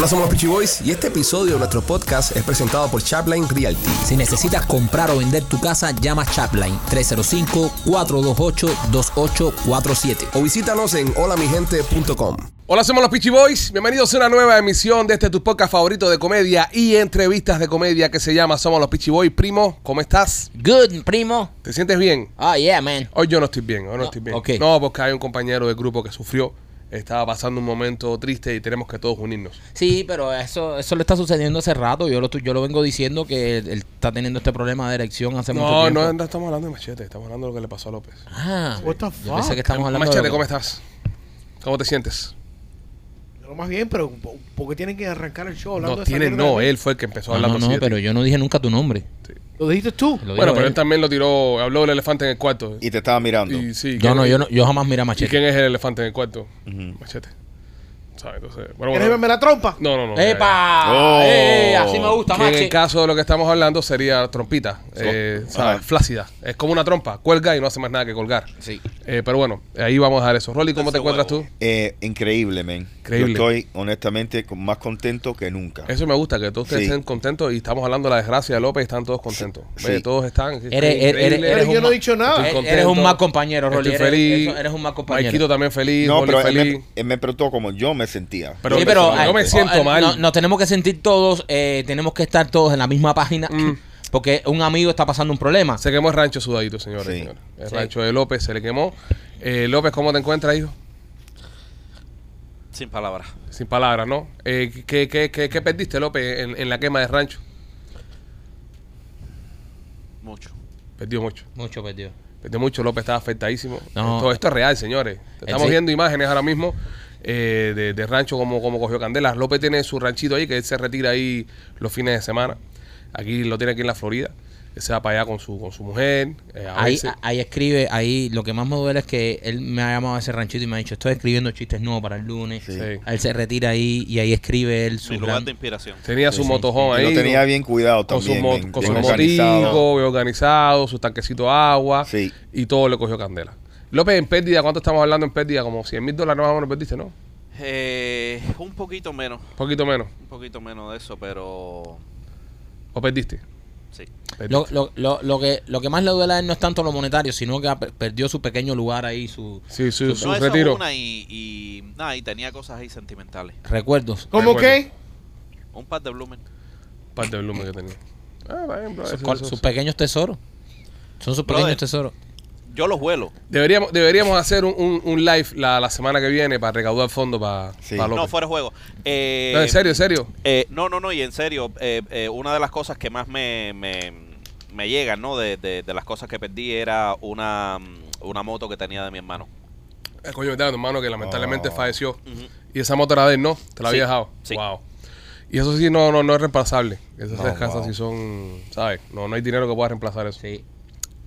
Hola, somos los Peachy Boys y este episodio de nuestro podcast es presentado por Chapline Realty. Si necesitas comprar o vender tu casa, llama Chapline 305-428-2847. O visítanos en holamigente.com. Hola, somos los Peachy Boys. Bienvenidos a una nueva emisión de este tu podcast favorito de comedia y entrevistas de comedia que se llama Somos los Peachy Boys. Primo, ¿cómo estás? Good, primo. ¿Te sientes bien? Oh, yeah, man. Hoy yo no estoy bien, hoy no, No, estoy bien. ok. No, porque hay un compañero del grupo que sufrió, estaba pasando un momento triste y tenemos que todos unirnos. Sí, pero eso, eso le está sucediendo hace rato. Yo lo, yo lo vengo diciendo que él, él está teniendo este problema de erección hace mucho tiempo. no, no estamos hablando de Machete, estamos hablando de lo que le pasó a López. Ah, What the yo fuck? pensé que estamos hablando Machete, de... lo- ¿cómo estás? ¿Cómo te sientes? Lo más bien, pero ¿por qué tienen que arrancar el show hablando No de tiene, no, él fue el que empezó No, hablando no, no, pero yo no dije nunca tu nombre. ¿Lo dijiste tú? Lo Bueno, pero él él. también lo tiró, habló del elefante en el cuarto. Y te estaba mirando. Y sí, Yo ¿quién- no, yo no, yo jamás miré a ¿Y Machete. quién es el elefante en el cuarto? Machete. ¿Sabes? Entonces, bueno, ¿Quieres bueno. verme la trompa? No, no, no. ¡Epa! Oh. ¡Eh! Así me gusta, Que en el caso de lo que estamos hablando sería trompita, eh, ¿sabes? Ajá. Flácida. Es como una trompa, cuelga y no hace más nada que colgar. Sí. Eh, pero bueno, ahí vamos a dejar eso. Rolly, ¿cómo te encuentras tú? Eh, increíble, men. Increíble. Yo estoy honestamente con- más contento que nunca. Eso me gusta, que todos ustedes Sí. estén contentos y estamos hablando de la desgracia de López y están todos contentos. Sí. Ve, Todos están. Eres- eres- eres yo un no he dicho nada. Eh. Eres un mal compañero, Rolly. Estoy feliz. eres un mal compañero. Maikito también feliz. no, Rolly pero él feliz. me, él me preguntó como yo me sentía. Pero, Sí, pero yo me siento mal. no- nos tenemos que sentir todos, eh, tenemos que estar todos en la misma página, Mm. porque un amigo está pasando un problema. Se quemó el rancho sudadito, señores. y Sí. señores. El Sí. rancho de López se le quemó. Eh, López, ¿cómo te encuentras, hijo? Sin palabras. Sin palabras, ¿no? Eh, ¿qué, qué, qué, qué perdiste, López, en, en la quema del rancho? Mucho. Perdió mucho. Mucho perdido. Perdió mucho. López estaba afectadísimo. No. Todo esto es real, señores. Estamos sí. viendo imágenes ahora mismo eh, de, de rancho como, como cogió Candela. López tiene su ranchito ahí que él se retira ahí los fines de semana. Aquí lo tiene aquí en la Florida. Él se va para allá con su, con su mujer. eh, a Ahí, veces- ahí escribe, ahí lo que más me duele es que él me ha llamado a ese ranchito y me ha dicho, estoy escribiendo chistes nuevos para el lunes. Sí. Sí. Él se retira ahí y ahí escribe él su lugar gran- de inspiración. Tenía Sí, su sí. motojón Y ahí. lo tenía bien cuidado con su, también. mo- men, con bien su motico, bien organizado, su tanquecito de agua Sí. y todo le cogió candela. López, en pérdida, ¿cuánto estamos hablando en pérdida? Como 100 mil dólares más o menos perdiste, ¿no? Eh, un poquito menos. Un poquito menos. Un poquito menos de eso, pero. ¿O perdiste? Sí. Lo, Perdiste. lo, lo, lo que, lo que más le duele a él no es tanto lo monetario, sino que perdió su pequeño lugar ahí, su Sí, su, su no, eso retiro. una y, y. Nada, y tenía cosas ahí sentimentales. recuerdos. ¿Cómo qué? Un par de blumen. Parte del volumen que tenía. Ah, bien, bro, Sus, eso- eso- sus pequeños tesoros. Son sus Brother. pequeños tesoros. Yo los vuelo. Deberíamos, deberíamos hacer un, un, un live la, la semana que viene para recaudar fondos para, Sí. para No, fuera de juego. Eh, No, en serio, en serio. eh, no, no, no, y en serio, eh, eh, una de las cosas que más me, me, me llegan, ¿no? De, de, de las cosas que perdí era una, una moto que tenía de mi hermano. El coño de tu hermano que lamentablemente Oh. falleció. Y esa moto era de él, ¿no? Te la había Sí, dejado. sí. Wow. Y eso sí no, no, no es reemplazable. Esas No, casas wow. sí son, ¿sabes? No, no hay dinero que pueda reemplazar eso. Sí.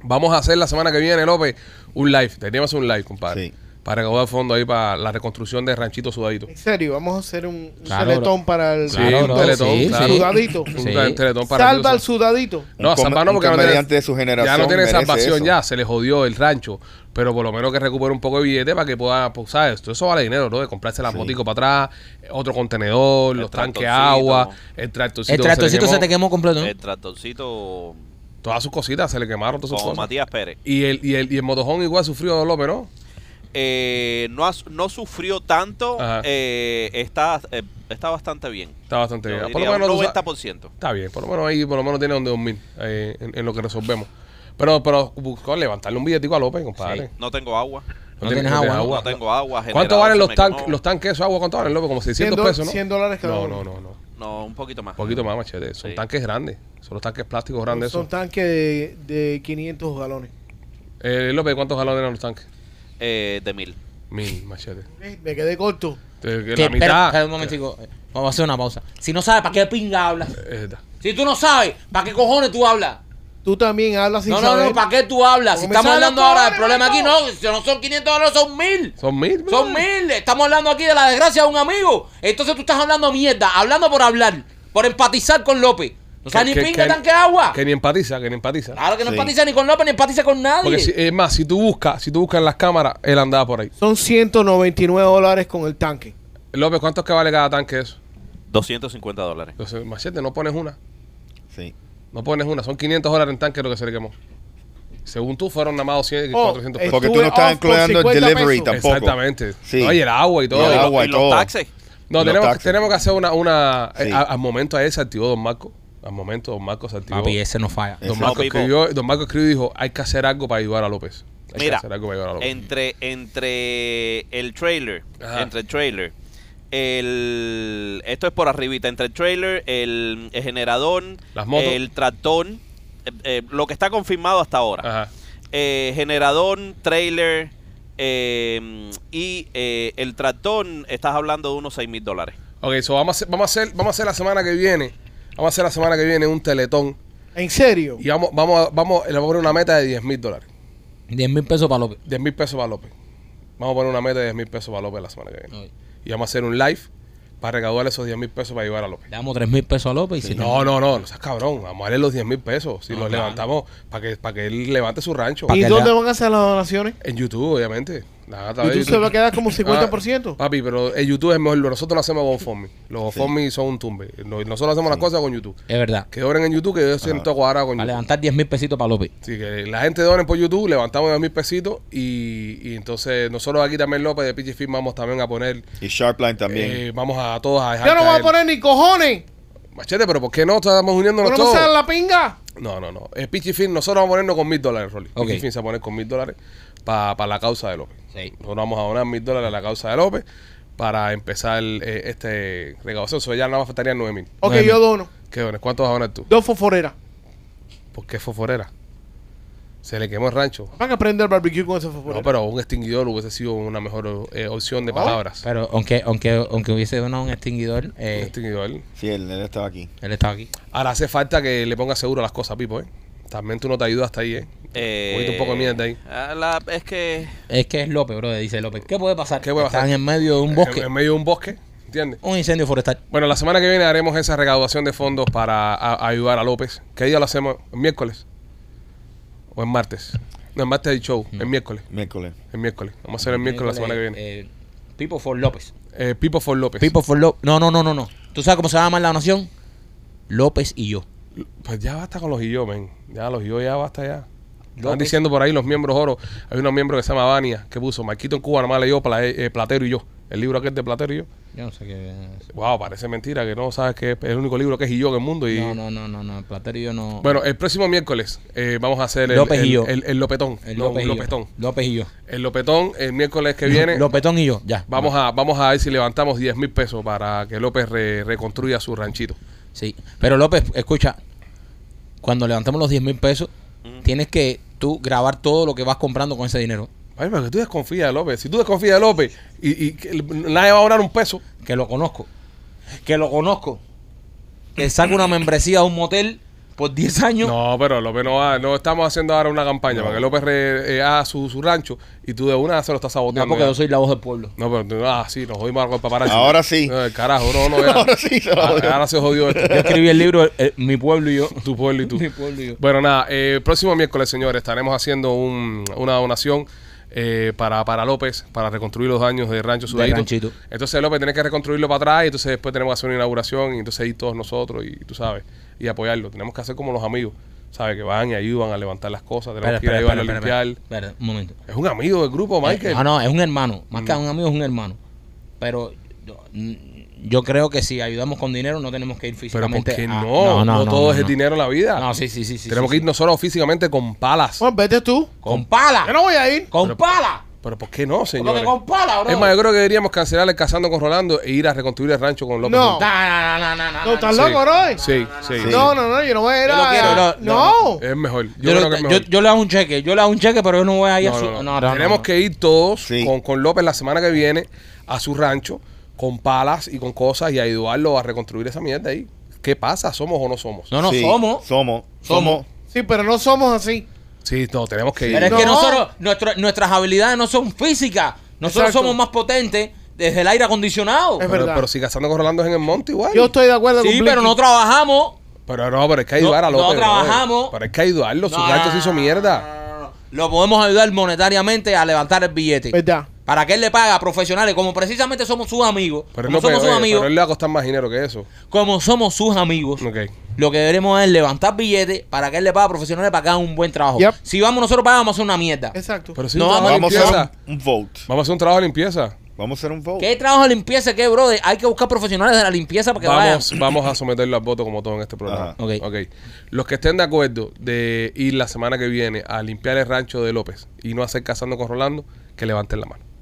Vamos a hacer la semana que viene, López, un live. Teníamos un live, compadre. Sí. Para recaudar fondos ahí para la reconstrucción de Ranchito Sudadito. En serio, vamos a hacer un, un Claro, teletón bro. para el Sí, Claro, un teletón, sí, claro. sí. sudadito. Un Sí. teletón para Salva al Ranchito sudadito. No, no, un porque no tiene, comediante de su generación ya no tiene merece salvación eso. ya, se le jodió el rancho. Pero por lo menos que recupere un poco de billete para que pueda, pues, ¿sabes? Todo eso vale dinero, ¿no? De comprarse la Sí. motico para atrás, otro contenedor, El los tanques de tractorcito. agua, el tractorcito. El que se le tractorcito se te quemó. quemó completo, ¿no? El tractorcito Todas sus cositas se le quemaron, todas sus con cosas. Matías Pérez. Y el, y, el, y el motojón igual sufrió López, ¿no? Eh, no, has- no sufrió tanto, Ajá. eh, está, eh, está bastante bien. Está bastante Yo bien. Por diría lo menos, un tú sabes- 90%. Está bien, por lo menos ahí, por lo menos tiene donde dormir eh, en, en lo que resolvemos. Pero, pero buscó levantarle un billetico a López, compadre. No tengo agua. No tienes agua, ¿no? No tengo agua. ¿Cuánto generador valen se los, me tanques quemó. los tanques de agua? ¿Cuánto valen, López? Como 600 100 pesos, ¿no? 100 dólares cada No, uno. no, no, no. No, un poquito más. Un poquito más, machete. Son Sí. tanques grandes. Son los tanques plásticos grandes Son esos. tanques de, de 500 galones. Eh, López, ¿cuántos galones eran los tanques? Eh, de mil. Mil, machete. Eh, Me quedé corto. Eh, que Que- la espera, mitad. espera un momentico. Vamos a hacer una pausa. Si no sabes, ¿para qué pinga hablas? Es verdad. Si tú no sabes, ¿para qué cojones tú hablas? Tú también hablas sin No, no, saber. no, ¿para qué tú hablas? Si estamos hablando ahora del problema aquí, no, si no son 500 dólares, son mil. Son mil. Son mil. Estamos hablando aquí de la desgracia de un amigo. Entonces tú estás hablando mierda, hablando por hablar, por empatizar con López. No sabes ni Que- pinga que- tanque agua. Que ni empatiza, que ni empatiza. Claro que no Sí. empatiza ni con López, ni empatiza con nadie. Porque si- es más, si tú buscas, si tú buscas en las cámaras, él andaba por ahí. Son 199 dólares con el tanque. López, ¿cuánto es que vale cada tanque eso? 250 dólares. Entonces, machete, no pones una. Sí. No pones una. Son 500 dólares en tanque lo que se le quemó. Según tú, fueron nada más 200 Oh, 400 pesos. Porque tú no estás off por incluyendo el 50 delivery pesos. tampoco. Exactamente. Sí. No, y el agua y todo. Y el agua y y los todo. taxes. No, Los tenemos, taxes. tenemos que hacer una... una eh, a- al momento a él se activó Don Marco. Al momento Don Marco se activó. Papi, ese no falla. Don. Marco No, escribió, Don Marco escribió y dijo, hay que hacer algo para ayudar a López. Hay que Mira, hacer algo para ayudar a López. entre, entre el trailer, Ajá. entre el trailer, el, esto es por arribita, entre el trailer, el, el generador, Las motos. el tractor, eh, eh, lo que está confirmado hasta ahora. Ajá. Eh, generador, trailer eh, y eh, el tractor, estás hablando de unos 6 mil dólares. Ok, so vamos a, hacer, vamos, a hacer, vamos a hacer la semana que viene. Vamos a hacer la semana que viene un teletón. ¿En serio? Y vamos, vamos, a- vamos, le vamos a poner una meta de 10 mil dólares. 10 mil pesos para López. 10 mil pesos para López. Vamos a poner una meta de 10 mil pesos para López la semana que viene. Y vamos a hacer un live para recaudar esos 10 mil pesos para ayudar a López. Le damos 3 mil pesos a López y si No, no, no, no seas cabrón. Vamos a darle los 10 mil pesos. Si No, los claro. levantamos para que, para que él levante su rancho. ¿Y dónde le- van a hacer las donaciones? En YouTube, obviamente. Nada, a ¿Y través tú de se YouTube. va a quedar como 50%? Ah, papi, pero en YouTube es mejor. Nosotros lo hacemos con GoFundMe. Los GoFundMe son un tumbe. No- Nosotros hacemos las cosas con YouTube. Es verdad. Que donen en YouTube, que yo siento cuadrado con YouTube. levantar 10 mil pesitos para López. Sí, que la gente donen por YouTube, levantamos dos mil pesitos y, y entonces nosotros aquí también López de Pichi Film vamos también a poner, Y Sharpline también. eh, vamos a todos a dejar Yo no voy a poner ni cojones. Machete, pero ¿por qué no estamos uniéndonos ¿No me todos? sale la pinga? No, no, no. Es Pichi Film, nosotros vamos a ponernos con mil dólares, Rolly. Ok. Pichi Film se va a poner con mil dólares para la causa de López. Sí. Nosotros vamos a donar mil dólares a la causa de López para empezar eh, este recaudación. Eso ya nada más faltarían nueve mil. Ok, yo dono. ¿Qué dones? ¿Cuánto vas a donar tú? Dos fosforeras. ¿Por qué foforera? Se le quemó el rancho. Van a prender barbecue con esa fosforera. No, pero un extinguidor hubiese sido una mejor eh, opción de Oh. palabras. Pero aunque, aunque, aunque hubiese donado un extinguidor, Un eh, extinguidor. Sí, él, él estaba aquí. él estaba aquí. Ahora hace falta que le ponga seguro a las cosas, Pipo, ¿eh? También tú no te ayudas hasta ahí, ¿eh? Eh, Cogiste un poco de mierda ahí. ah, la- es que Es que es López, bro, dice López. ¿Qué puede pasar? ¿Qué puede Están pasar? en medio de un bosque, En, en medio de un bosque, ¿entiendes? un incendio forestal. Bueno, la semana que viene haremos esa recaudación de fondos para a- ayudar a López. ¿Qué día lo hacemos? ¿El miércoles? ¿O el martes? No, el martes hay show. El miércoles. Miércoles. El miércoles. Vamos a hacer el miércoles la semana que viene. Eh, People for López. Eh, Pipo for López. People for López. No, no, no, no, no. ¿Tú sabes cómo se llama la nación? López y yo. Pues ya basta con los y yo, men. Ya los y yo ya basta ya. Están López. diciendo por ahí los miembros oro. Hay unos miembros que se llama Vania, que puso Marquito en Cuba, nomás leyó Pla- eh, Platero y yo. El libro aquel de Platero y yo. No sé qué. Wow, parece mentira que no sabes que es el único libro que es y yo en el mundo. Y, No, no, no, no, no. Platero y yo no. Bueno, el próximo miércoles eh, vamos a hacer el, López y el- yo. el- el lopetón. el No, López y lopetón. López y yo. El lopetón, el miércoles que viene, Lopetón y yo, ya. vamos a vamos a ver si levantamos 10 mil pesos para que López re- reconstruya su ranchito. Sí. Pero López, escucha. Cuando levantamos los 10 mil pesos, tienes que tú grabar todo lo que vas comprando con ese dinero. Ay, pero que tú desconfías de López. Si tú desconfías de López y, y que nadie va a donar un peso, Que lo conozco. Que lo conozco. Que saca una membresía a un motel por 10 años. No, pero López no va, no estamos haciendo ahora una campaña para que López re- eh, haga su, su rancho y tú de una se lo estás No, saboteando. porque ya. yo soy la voz del pueblo. No, pero tú- ah, sí, nos jodimos con el paparazzi. Ahora sí. No, el carajo, no, no, ya. Ahora sí se lo Ah, jodió. Ahora se jodió esto. Yo escribí el libro eh, Mi pueblo y yo. tu pueblo y tú. Mi pueblo y yo. Bueno, nada, eh, próximo miércoles, señores, estaremos haciendo un- una donación eh, para, para López, para reconstruir los daños de Rancho Sudadito. ranchito. Entonces López tiene que reconstruirlo para atrás y entonces después tenemos que hacer una inauguración y entonces ir todos nosotros y tú sabes, y apoyarlo. Tenemos que hacer como los amigos, ¿sabes? Que van y ayudan a levantar las cosas, tenemos que ir a ayudarlo a limpiar. espera, un momento. Es un amigo del grupo, Michael. Eh, no, no, es un hermano. Más Mm. que un amigo, es un hermano. Pero yo, mm, yo creo que si ayudamos con dinero, no tenemos que ir Pero físicamente. ¿por qué a- no? No, todo es el dinero en la vida. No, sí, sí, sí. sí tenemos sí, que ir nosotros físicamente con palas. Bueno, vete tú. Con pala. Yo no voy a ir. Con Pero- pala. Pero ¿por qué no, Porque señores? con pala, bro. Es más, yo creo que deberíamos cancelar el Cazando con Rolando e ir a reconstruir el rancho con López. No. No, no, no, no, no. No, ¿estás Sí. loco, Roy? Sí, sí. Sí. No, no, no, yo no voy a ir a... no, no. Es mejor. Yo, Yo, creo lo- que es mejor. yo le hago un cheque, yo le hago un cheque, pero yo no voy a ir No, a su. no, no. no, no, Tenemos no. que ir todos Sí. con, con López la semana que viene a su rancho con palas y con cosas y ayudarlo a reconstruir esa mierda ahí. ¿Qué pasa? ¿Somos o no somos? No, no, Sí, somos. Somos. Somos. Sí, pero no somos así. Sí, no, tenemos que ir. Pero es No. que nosotros, nuestro- nuestras habilidades no son físicas. Nosotros Exacto. somos más potentes desde el aire acondicionado. Es pero, verdad. pero si Cazando con Rolando es en el monte igual. Yo estoy de acuerdo con Sí, pero no trabajamos. Pero no, pero hay que ayudar No- a López. no brother. trabajamos. Pero hay que ayudarlo. Su No, rancho no, se hizo no, mierda. no, no, no. Lo podemos ayudar monetariamente a levantar el billete. ¿Verdad? Para que él le pague a profesionales, como precisamente somos sus amigos, Pero, como no somos sus oye, amigos, pero él le va a costar más dinero que eso. como somos sus amigos, lo que deberemos es levantar billetes para que él le pague a profesionales para que hagan un buen trabajo. Yep. Si vamos nosotros pagamos, vamos a hacer una mierda. Exacto. Pero si No, Vamos a hacer un, un vote. Vamos a hacer un trabajo de limpieza. Vamos a hacer un vote. ¿Qué trabajo de limpieza, qué, brother? Hay que buscar profesionales de la limpieza para que vayan. Vamos, vamos a someterlo al voto como todo en este programa. Ajá. Ok. Los que estén de acuerdo de ir la semana que viene a limpiar el rancho de López y no hacer cazando con Rolando, que levanten la mano.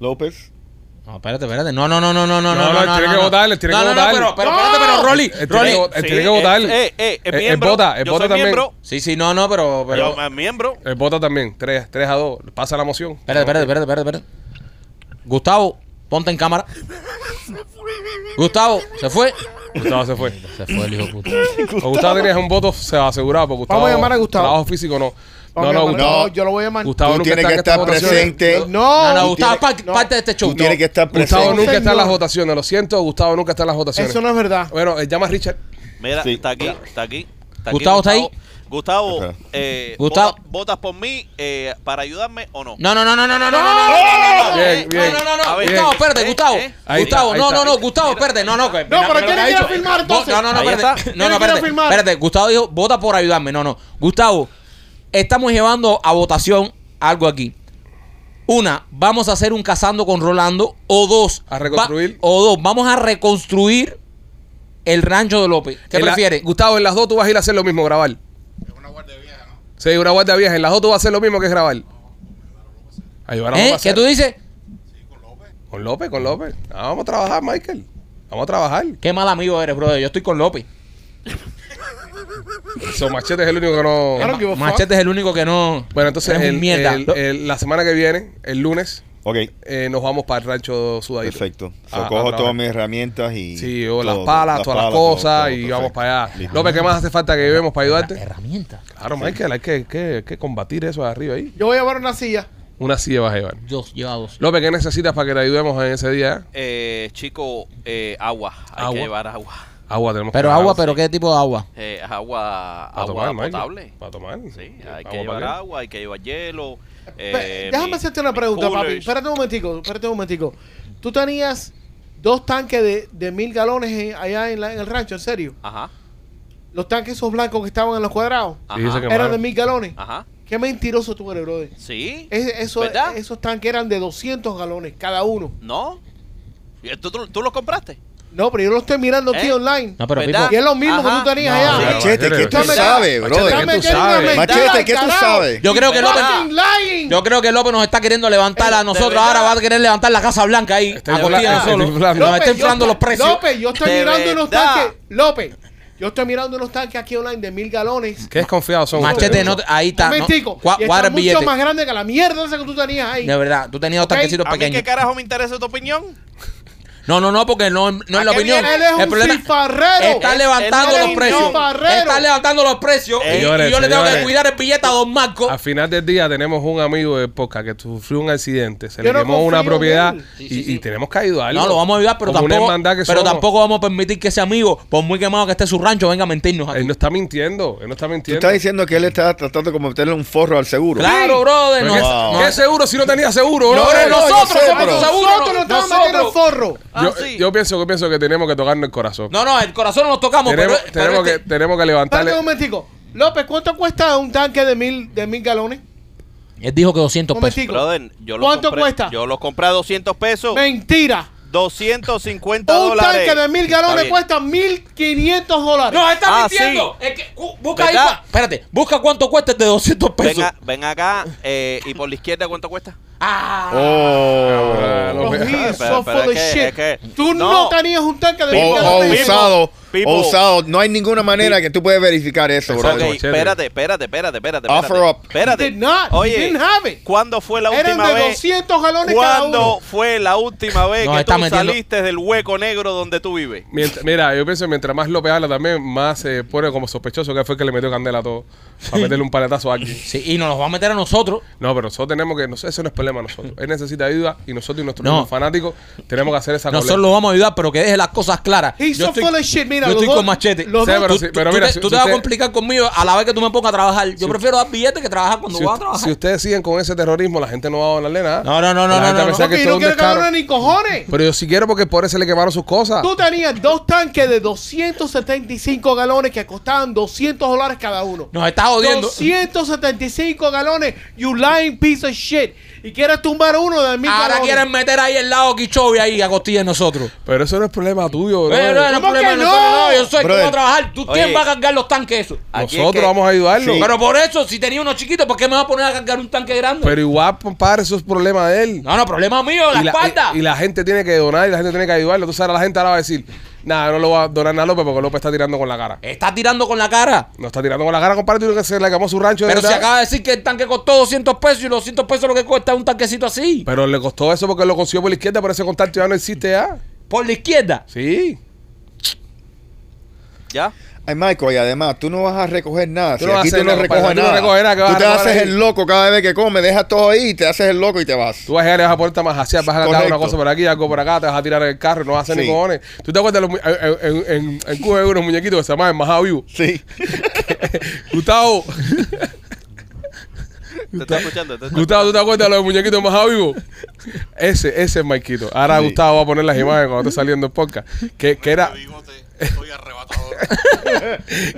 López. No, espérate, espérate. No, no, no, no, no, no, No, no. no, no, tiene no, que no. votar, él tiene no, que no, votar. No, pero, pero, ¡No! espérate, pero, Rolly, Rolly. tiene que votar. Eh, eh, eh, es Él- él miembro. vota, Yo vota soy también. miembro. Sí, sí, no, no, pero, pero. Eh, miembro. Él vota también. 3, 3 a 2. Pasa la moción. Espérate, espérate, espérate, espérate, espérate. Gustavo, ponte en cámara. Gustavo, ¿se fue? Gustavo se fue. Se fue el hijo de puta. O Gustavo tenías un voto se va asegurado. Porque Gustavo, Vamos a llamar a Gustavo. Trabajo físico no. No, no, Gustavo. no, yo lo voy a llamar. Gustavo Tú nunca tienes que estar presente. No, No, no, Gustavo es parte de este show. Tú tienes que estar Gustavo presente. nunca está en las votaciones. Lo siento, Gustavo nunca está en las votaciones. Eso no es verdad. Bueno, eh, llama a Richard. Mira, Sí. está aquí, está aquí. está aquí, Gustavo, ¿está ahí? Gustavo, eh, Gustavo. ¿votas, votas por mí eh, para ayudarme o no? No, no, no, no, no, no, no, no, no, no, no, no, Bien, bien. no, no, no, no, ver, Gustavo, espérate, ¿Eh? Gustavo, ¿Eh? Gustavo, está, no, no, no, Gustavo, espérate, no, no, que- No, pero a dicho. firmar, entonces. No, no, no, espérate, no, no, espérate, espérate, Gustavo dijo, vota por ayudarme, no, no, Gustavo, estamos llevando a votación algo aquí. Una, vamos a hacer un casando con Rolando, o dos, ¿A reconstruir? va- o dos, vamos a reconstruir el rancho de López. ¿Qué prefieres? Gustavo, en las dos tú vas a ir a hacer lo mismo, grabar. una guardia vieja, ¿no? Sí, una guardia vieja. En las dos tú vas a hacer lo mismo que grabar. Ahí va, ¿Eh? ¿Qué tú dices? Con López, con López. Ah, vamos a trabajar, Michael. Vamos a trabajar. Qué mal amigo eres, brother. Yo estoy con López. So, Machete es el único que no. I don't give a fuck. Machete es el único que no. Bueno, entonces, es un el- mierda. el- el- la semana que viene, el lunes, Ok, eh, nos vamos para el rancho sudadito. perfecto. So, a cojo todas mis herramientas y. Sí, o las todo, palas, todas las todo, cosas todo, y perfecto. vamos para allá. Listo. López, ¿qué más hace falta que llevemos para ayudarte? Herramienta. Claro, Michael, hay que, que- que combatir eso de arriba ahí. Yo voy a llevar una silla. Una silla vas a llevar. Dos, lleva dos. López, ¿qué necesitas para que te ayudemos en ese día? Eh, chico, eh, agua. Hay Agua. que llevar agua. Agua tenemos Pero que agua, pero ¿qué tipo de agua? Eh, agua, Para agua tomar, Michael. potable. Para tomar. Sí, hay Agua que llevar agua, hay que llevar hielo. Pe- eh, Déjame mi- hacerte una mis pregunta, papi. coolers. Espérate un momentico, espérate un momentico. Tú tenías dos tanques de, de mil galones en- allá en, la- en el rancho, ¿en serio? Ajá, Los tanques esos blancos que estaban en los cuadrados. Dice que- Eran de mil galones. ajá. Qué mentiroso tú eres, brother. Sí. Es- eso- ¿Verdad? esos tanques eran de 200 galones cada uno. No. ¿Y ¿Tú, tú, tú los compraste? No, pero yo lo estoy mirando aquí ¿Eh? online. No, pero ¿Verdad? Pipo. Y es lo mismo Ajá. que tú tenías No, allá. Machete, ¿qué tú sabes, una Machete, ¿qué tú sabes? Yo creo que López. Yo creo que López nos está queriendo levantar a nosotros. Ahora va a querer levantar la Casa Blanca ahí. A costilla nosotros. Nos está yo inflando estoy- los precios. López, yo estoy mirando unos tanques. López, yo estoy mirando unos tanques aquí online de mil galones. Qué desconfiados son Machete, no ahí está. Un ¿no? momentico. Está mucho más grande que la mierda esa que tú tenías ahí. De verdad, tú tenías dos tanquecitos ¿A mí pequeños. qué carajo me interesa tu opinión? No, no, no, porque no, no ¿A es la opinión. Él es el un problema está levantando él los precios. Está levantando los precios. y- Señores, y yo le tengo que cuidar el billete a Don Marco. Al final del día tenemos un amigo de podcast que sufrió un accidente, se Yo le no quemó una propiedad y, y tenemos que ayudarlo. No, lo vamos a ayudar, pero Como tampoco, pero somos. tampoco vamos a permitir que ese amigo, por muy quemado que esté su rancho, venga a mentirnos aquí. Él no está mintiendo, él no está Tú mintiendo. estás diciendo que él está tratando de meterle un forro al seguro. Claro, brother. No, ¿qué- Wow. no- ¿Qué seguro si no tenía seguro? No, no, no, nosotros. Nosotros nos estamos metiendo el forro. Ah, yo, sí. yo pienso, yo pienso que tenemos que tocarnos el corazón. No, no, el corazón no nos tocamos, tenemos, pero, pero tenemos, este- que, tenemos que levantarle. Espérate un momentico. López, ¿cuánto cuesta un tanque de mil, de mil galones? Él dijo que 200 Un pesos. momentico. Brother, yo lo ¿Cuánto compré- cuesta? Yo lo compré a 200 pesos. Mentira. 250 Un dólares. tanque de mil galones cuesta mil quinientos dólares. No, está Ah, mintiendo. sí. Es que, busca ahí. Espérate, busca cuánto cuesta el de 200 pesos. Ven, a- ven acá eh, y por la izquierda cuánto cuesta. Ah. Oh. Ah, Bro, he is Pero- so pero full of es que- shit. es que- Tú no, no. tenías un tanque de mil galones. Pipo, usado, Pipo. o usado. No hay ninguna manera que tú puedes verificar eso, bro. Ok, Machete. espérate, espérate, espérate, espérate. Offer up. Espérate. Did not. Oye, didn't have it. ¿cuándo fue la Eran última de vez? 200 galones cada ¿Cuándo uno. fue la última vez Nos que tú metiendo- saliste del hueco negro donde tú vives? Mientras- mira, yo pienso que mientras más López habla también, más se pone como sospechoso que fue el que le metió candela a todo. Para meterle un paletazo a alguien. Sí, y nos los va a meter a nosotros. No, pero nosotros tenemos que. No sé, eso no es problema nosotros. Él necesita ayuda y nosotros y nuestros No. mismos fanáticos tenemos que hacer esa Nosotros lo vamos a ayudar, pero que deje las cosas claras. He's Yo so estoy- full of shit. Mira, mira, yo los estoy dos- con machete. los Sí, dos- pero tú, sí, tú- pero tú mira, te, si- tú si te vas a complicar conmigo a la vez que tú me pongas a trabajar. Yo prefiero dar billetes que trabajar cuando Si, voy a trabajar. si ustedes siguen con ese terrorismo, la gente no va a donarle nada. No, no, no, no, La no, gente no, no. pensar que esto no quiero ni cojones. Pero yo sí quiero porque por eso le quemaron sus cosas. Tú tenías dos tanques de 275 galones que costaban 200 dólares cada uno. Nos está jodiendo. 275 galones, you lying piece of shit. Y quieres tumbar uno de mil Ahora galones. quieren meter ahí el lado Kichobi ahí a costilla de nosotros. Pero eso no es problema tuyo, bro. No, no es ¿Cómo problema que no? no, yo soy que Brother. voy a trabajar. ¿Tú, ¿Quién Oye. va a cargar los tanques eso? Aquí es Nosotros que- vamos a ayudarlo. Sí. Pero por eso, si tenía uno chiquito, ¿por qué me va a poner a cargar un tanque grande? Pero igual, compadre, eso es problema de él. no, no, problema mío, la y, la, espalda. y- y la gente tiene que donar y la gente tiene que ayudarlo. Entonces ahora la gente ahora va a decir, nada, no lo va a donar nada a López porque López está tirando con la cara. Está tirando con la cara. No está tirando con la cara, compadre, tú que se le quemó su rancho. Pero se verdad. acaba de decir que el tanque costó 200 pesos y los 200 pesos lo que cuesta es un tanquecito así. Pero le costó eso porque lo consiguió por la izquierda, pero ese contacto ya no existe ya. Por la izquierda. Sí. ¿Ya? Ay, Michael, y además, tú no vas a recoger nada. Tú si no vas a aquí tú no nada, recoges compadre, tú no nada. nada, ¿qué vas tú te haces ahí? el loco cada vez que comes, dejas todo ahí, te haces el loco y te vas. Tú vas a llegar a ponerte más hacia, vas a Correcto. una cosa por aquí, algo por acá, te vas a tirar en el carro y no vas a hacer ni Sí. cojones. ¿Tú te acuerdas de los, en, en, en, en Cuba hay unos muñequitos que se llaman Majado Vivo? Sí. Gustavo, ¿Te estoy escuchando? ¿Te estoy Gustavo, ¿tú te acuerdas de los muñequitos Majado Vivo? Ese, ese es Maikito. Ahora Sí. Gustavo va a poner las imágenes cuando esté saliendo el podcast. Que, que era, Soy arrebatador.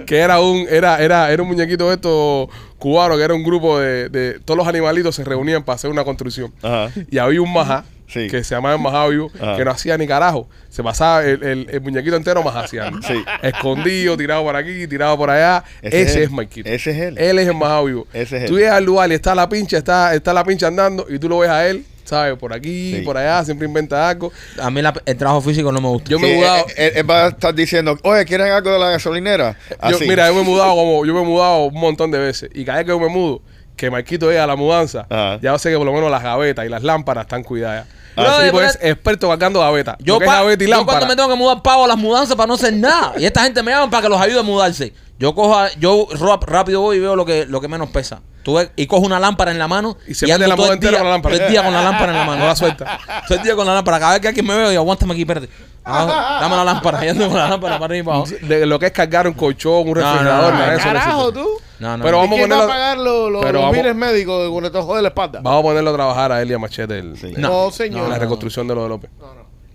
que era un, era, era, era un muñequito de estos cubano, que era un grupo de, de todos los animalitos se reunían para hacer una construcción. Ajá. Y había un majá Sí. que se llamaba vivo, Ajá. que no hacía ni carajo. Se pasaba el, el, el muñequito entero majaseando. Sí. Escondido, tirado por aquí, tirado por allá. Ese Ese, es es. Maikito. Ese es él. Él es el majá vivo. Ese es tú él. llegas al lugar y está la pincha, está, está la pincha andando y tú lo ves a él, ¿sabes? Por aquí, Sí. por allá, siempre inventa algo. A mí la- el trabajo físico no me gusta. Yo me he mudado. Él, él- él va a estar diciendo, oye, ¿quieren algo de la gasolinera? Yo, Así. mira, yo me he mudado como, yo me he mudado un montón de veces. Y cada vez que yo me mudo, que Marquito llega a la mudanza, Ajá. ya sé que por lo menos las gavetas y las lámparas están cuidadas. Ese sí. tipo Pero- es experto cargando gavetas. Yo, pa- y yo lámpara. cuando me tengo que mudar pago las mudanzas para no hacer nada. Y esta gente me llama para que los ayude a mudarse. Yo cojo, a- yo rápido voy y veo lo que, lo que menos pesa. Tú ves, y cojo una lámpara en la mano Y se ando mete la todo el día- con la lámpara. Todo el día con la lámpara en la mano. No la suelta. Todo el día con la lámpara. Cada vez que alguien me ve, yo aguántame aquí, espérate. Ah, dame la lámpara. Y ando con la lámpara para arriba y para abajo. De lo que es cargar un colchón, un No, no, refrigerador, no, de no, eso. no Carajo, tú. No, no. Pero no. ¿Y vamos a quién va a ponerlo- pagar los, los, pero biles médicos de te jode la espalda? Vamos a ponerlo a trabajar a él y a Machete el- Sí. No, en señor. la reconstrucción de lo de López.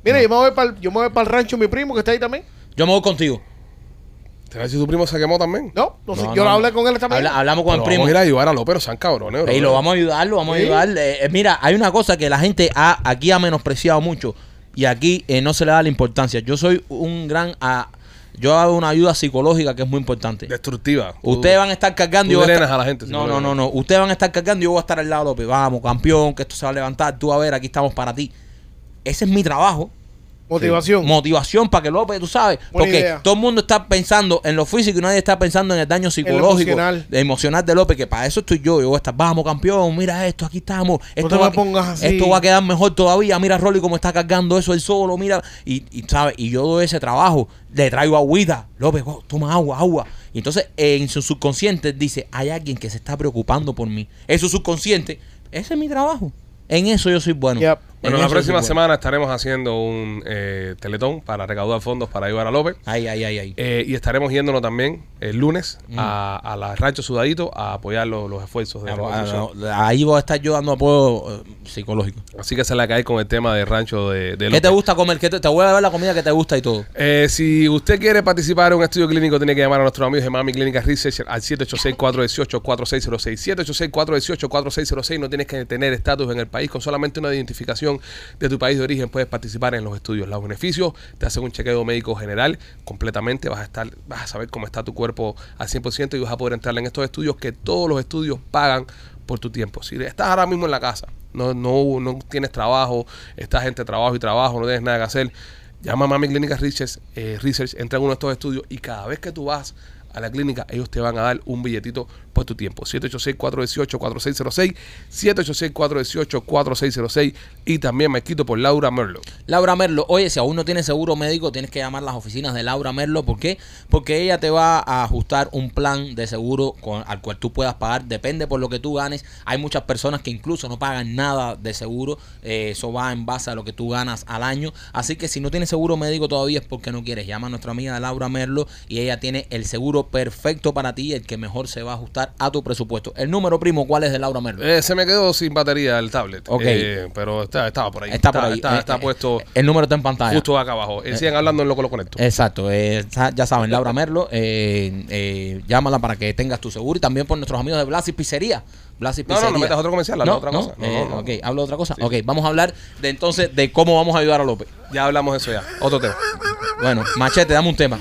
Mira, yo me voy para yo me voy para el rancho mi primo que está ahí también. Yo me voy contigo. ¿Te ves si tu primo se quemó también? No, no, sé. No, Yo no. hablé con él esta Habla- mañana. hablamos con Pero el primo. Vamos a ir a ayudar a López, no sean cabrones. bro. Y lo vamos a ayudar, lo vamos a ayudar. Eh, mira, hay una cosa que la gente ha, aquí ha menospreciado mucho y aquí eh, no se le da la importancia. Yo soy un gran... ah, yo hago una ayuda psicológica que es muy importante. Destructiva. Ustedes van a estar cargando y yo voy a estar- a la gente, No, no, no, no. Ustedes van a estar cargando y yo voy a estar al lado de López. Vamos, campeón, que esto se va a levantar. Tú a ver, aquí estamos para ti. Ese es mi trabajo. Motivación. Motivación para que López, tú sabes. Buena porque idea. todo el mundo está pensando en lo físico y nadie está pensando en el daño psicológico, emocional. de emocional de López, que para eso estoy yo. Yo voy a estar, vamos campeón, mira esto, aquí estamos. Esto, te va, me pongas así. esto va a quedar mejor todavía. Mira Rolly cómo está cargando eso él solo, mira. Y, y ¿sabes? Y yo doy ese trabajo, le traigo agüita. López, oh, toma agua, agua. Y entonces en su subconsciente dice, hay alguien que se está preocupando por mí. En su subconsciente, ese es mi trabajo. En eso yo soy bueno. Yep. En Bueno, la próxima semana estaremos haciendo un eh, teletón para recaudar fondos para ayudar a López. Ay, ay, ay, ay. Eh, y estaremos yéndonos también el lunes Mm. a, a la Rancho Sudadito a apoyar los, los esfuerzos de Ah, reconstrucción. ah, Ahí voy a estar yo dando apoyo eh, psicológico. Así que se la cae con el tema de Rancho de, de ¿Qué López. te gusta comer? ¿Qué te, te voy a dar la comida que te gusta y todo. Eh, si usted quiere participar en un estudio clínico, tiene que llamar a nuestros amigos de Miami Clínica Research al 786-418-4606. 786-418-4606. No tienes que tener estatus en el país. Con solamente una identificación de tu país de origen puedes participar en los estudios. Los beneficios, te hacen un chequeo médico general completamente. Vas a estar, vas a saber cómo está tu cuerpo al 100% y vas a poder entrar en estos estudios que todos los estudios pagan por tu tiempo. Si estás ahora mismo en la casa, no, no, no tienes trabajo, estás entre trabajo y trabajo, no tienes nada que hacer, llama a Mami Clínica Research, eh, Research, entra en uno de estos estudios y cada vez que tú vas a la clínica, ellos te van a dar un billetito por tu tiempo. 786-418-4606, 786-418-4606 y también me quito por Laura Merlo. Laura Merlo, oye, si aún no tienes seguro médico, tienes que llamar las oficinas de Laura Merlo. ¿Por qué? Porque ella te va a ajustar un plan de seguro con- al cual tú puedas pagar. Depende por lo que tú ganes. Hay muchas personas que incluso no pagan nada de seguro. Eh, eso va en base a lo que tú ganas al año. Así que si no tienes seguro médico todavía es porque no quieres. Llama a nuestra amiga Laura Merlo y ella tiene el seguro perfecto para ti, el que mejor se va a ajustar a tu presupuesto. El número primo, ¿cuál es de Laura Merlo? Eh, se me quedó sin batería el tablet. Ok. Eh, pero está, estaba por ahí. Está por ahí. Está, Eh, está eh, puesto El número está en pantalla. justo acá abajo. Sigan hablando en lo que lo conecto. Exacto, ya saben, Laura Merlo, llámala para que tengas tu seguro y también por nuestros amigos de Blas y Pizzería. Blas y No, no, Pizzería. no metas otro comercial, habla no, otra no, cosa. No. Ok, hablo de otra cosa. Ok, vamos a hablar de entonces de cómo vamos a ayudar a López. Ya hablamos de eso ya. Otro tema. Bueno, Machete, dame un tema.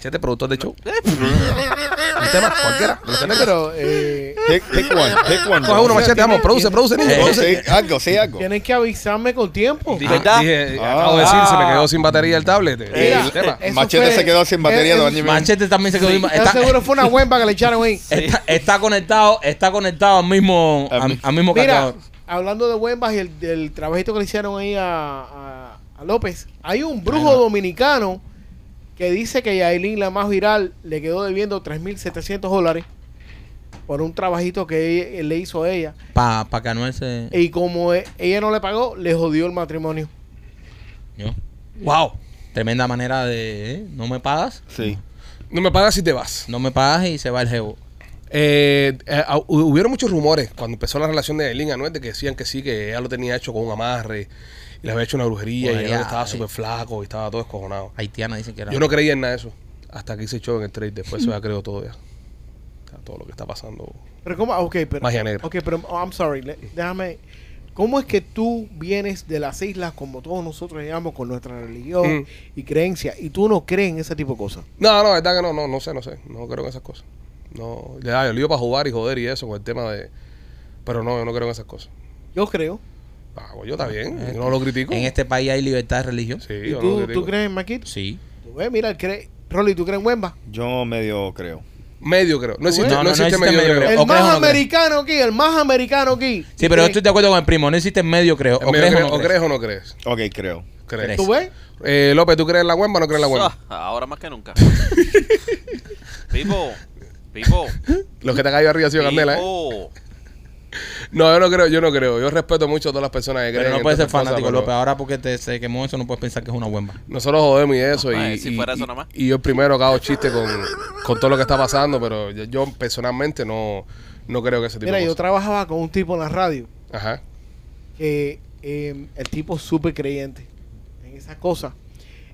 Machete, productor de show. Un tema, cualquiera. tengas. Pero eh, Pick, pick one, pick one. Coge uno, machete, tiene- vamos, produce, tiene- produce, niño, Eh, produce. Sí, algo, sí, algo. tienen que avisarme con tiempo. Dije, ¿Verdad? dije, Ah. acabo de decir, se me quedó sin batería el tablet. Eh, Mira, el tema. eso Machete fue- se quedó sin batería eh, dos eh, años y medio. Machete también se quedó. Sí, está, seguro fue una huemba que le echaron ahí. está, está conectado, está conectado al mismo, Al al, mi- al mismo Mira, cargador. hablando de huembas y el del trabajito que le hicieron ahí a, a- a López, hay un brujo dominicano que dice que Yailin, la más viral, le quedó debiendo 3.700 dólares por un trabajito que ella- le hizo a ella. Para pa que Anuel se. Y como e- ella no le pagó, le jodió el matrimonio. Yo. Wow. Tremenda manera de. ¿eh? No me pagas, Sí. No me pagas si te vas. no me pagas y se va el jevo. Eh, eh, hu- hubieron muchos rumores cuando empezó la relación de Elin Anuel de que decían que sí, que ella lo tenía hecho con un amarre y le había hecho una brujería y él estaba súper flaco y estaba todo escojonado. Haitiana dicen que era. Yo no creía en nada de eso hasta que hice show en el trade. Después eso ya creo todo ya. O sea, todo lo que está pasando. Pero cómo, ok, pero, Magia negra. ok, pero oh, I'm sorry, le- déjame. ¿Cómo es que tú vienes de las islas como todos nosotros llegamos con nuestra religión Mm. y creencia y tú no crees en ese tipo de cosas? No, no, verdad que no, no, no sé, no sé. No creo en esas cosas. No, ya, yo lío para jugar y joder y eso con el tema de. Pero no, yo no creo en esas cosas. Yo creo. Ah, pues yo está bien, yo no lo critico. En este país hay libertad de religión. Sí, ¿Y yo no tú, lo critico. tú crees en Maquito? Sí. Tú ves, mira, él cree. Rolly, ¿tú crees en Wemba? Yo medio creo. Medio creo. No existe, No, no, no, no existe existe medio, medio creo. creo. El ¿O crees más americano aquí, el más americano aquí. Sí, pero yo estoy de acuerdo con el primo. No existe medio, creo. O medio crees creo, o no o crees. crees o no crees. Ok, creo. Crees. Crees. ¿Tú ves? Eh, López, ¿tú crees en la Wemba o no crees en la Wemba? Ah, Ahora más que nunca. Pipo, Pipo, Los que te han caído arriba ha sido Candela, ¿eh? No, yo no creo, yo no creo. Yo respeto mucho a todas las personas que creen Pero no puedes ser fanático, cosas, López. pero Ahora porque te, se quemó eso, no puedes pensar que es una buemba. Nosotros jodemos y eso. Ay, y, si y- fuera eso y- nomás. y yo primero hago chiste con, con todo lo que está pasando, pero yo, yo personalmente no, no creo que ese tipo Mira, de yo trabajaba con un tipo en la radio Ajá. que eh, el tipo es súper creyente en esas cosas.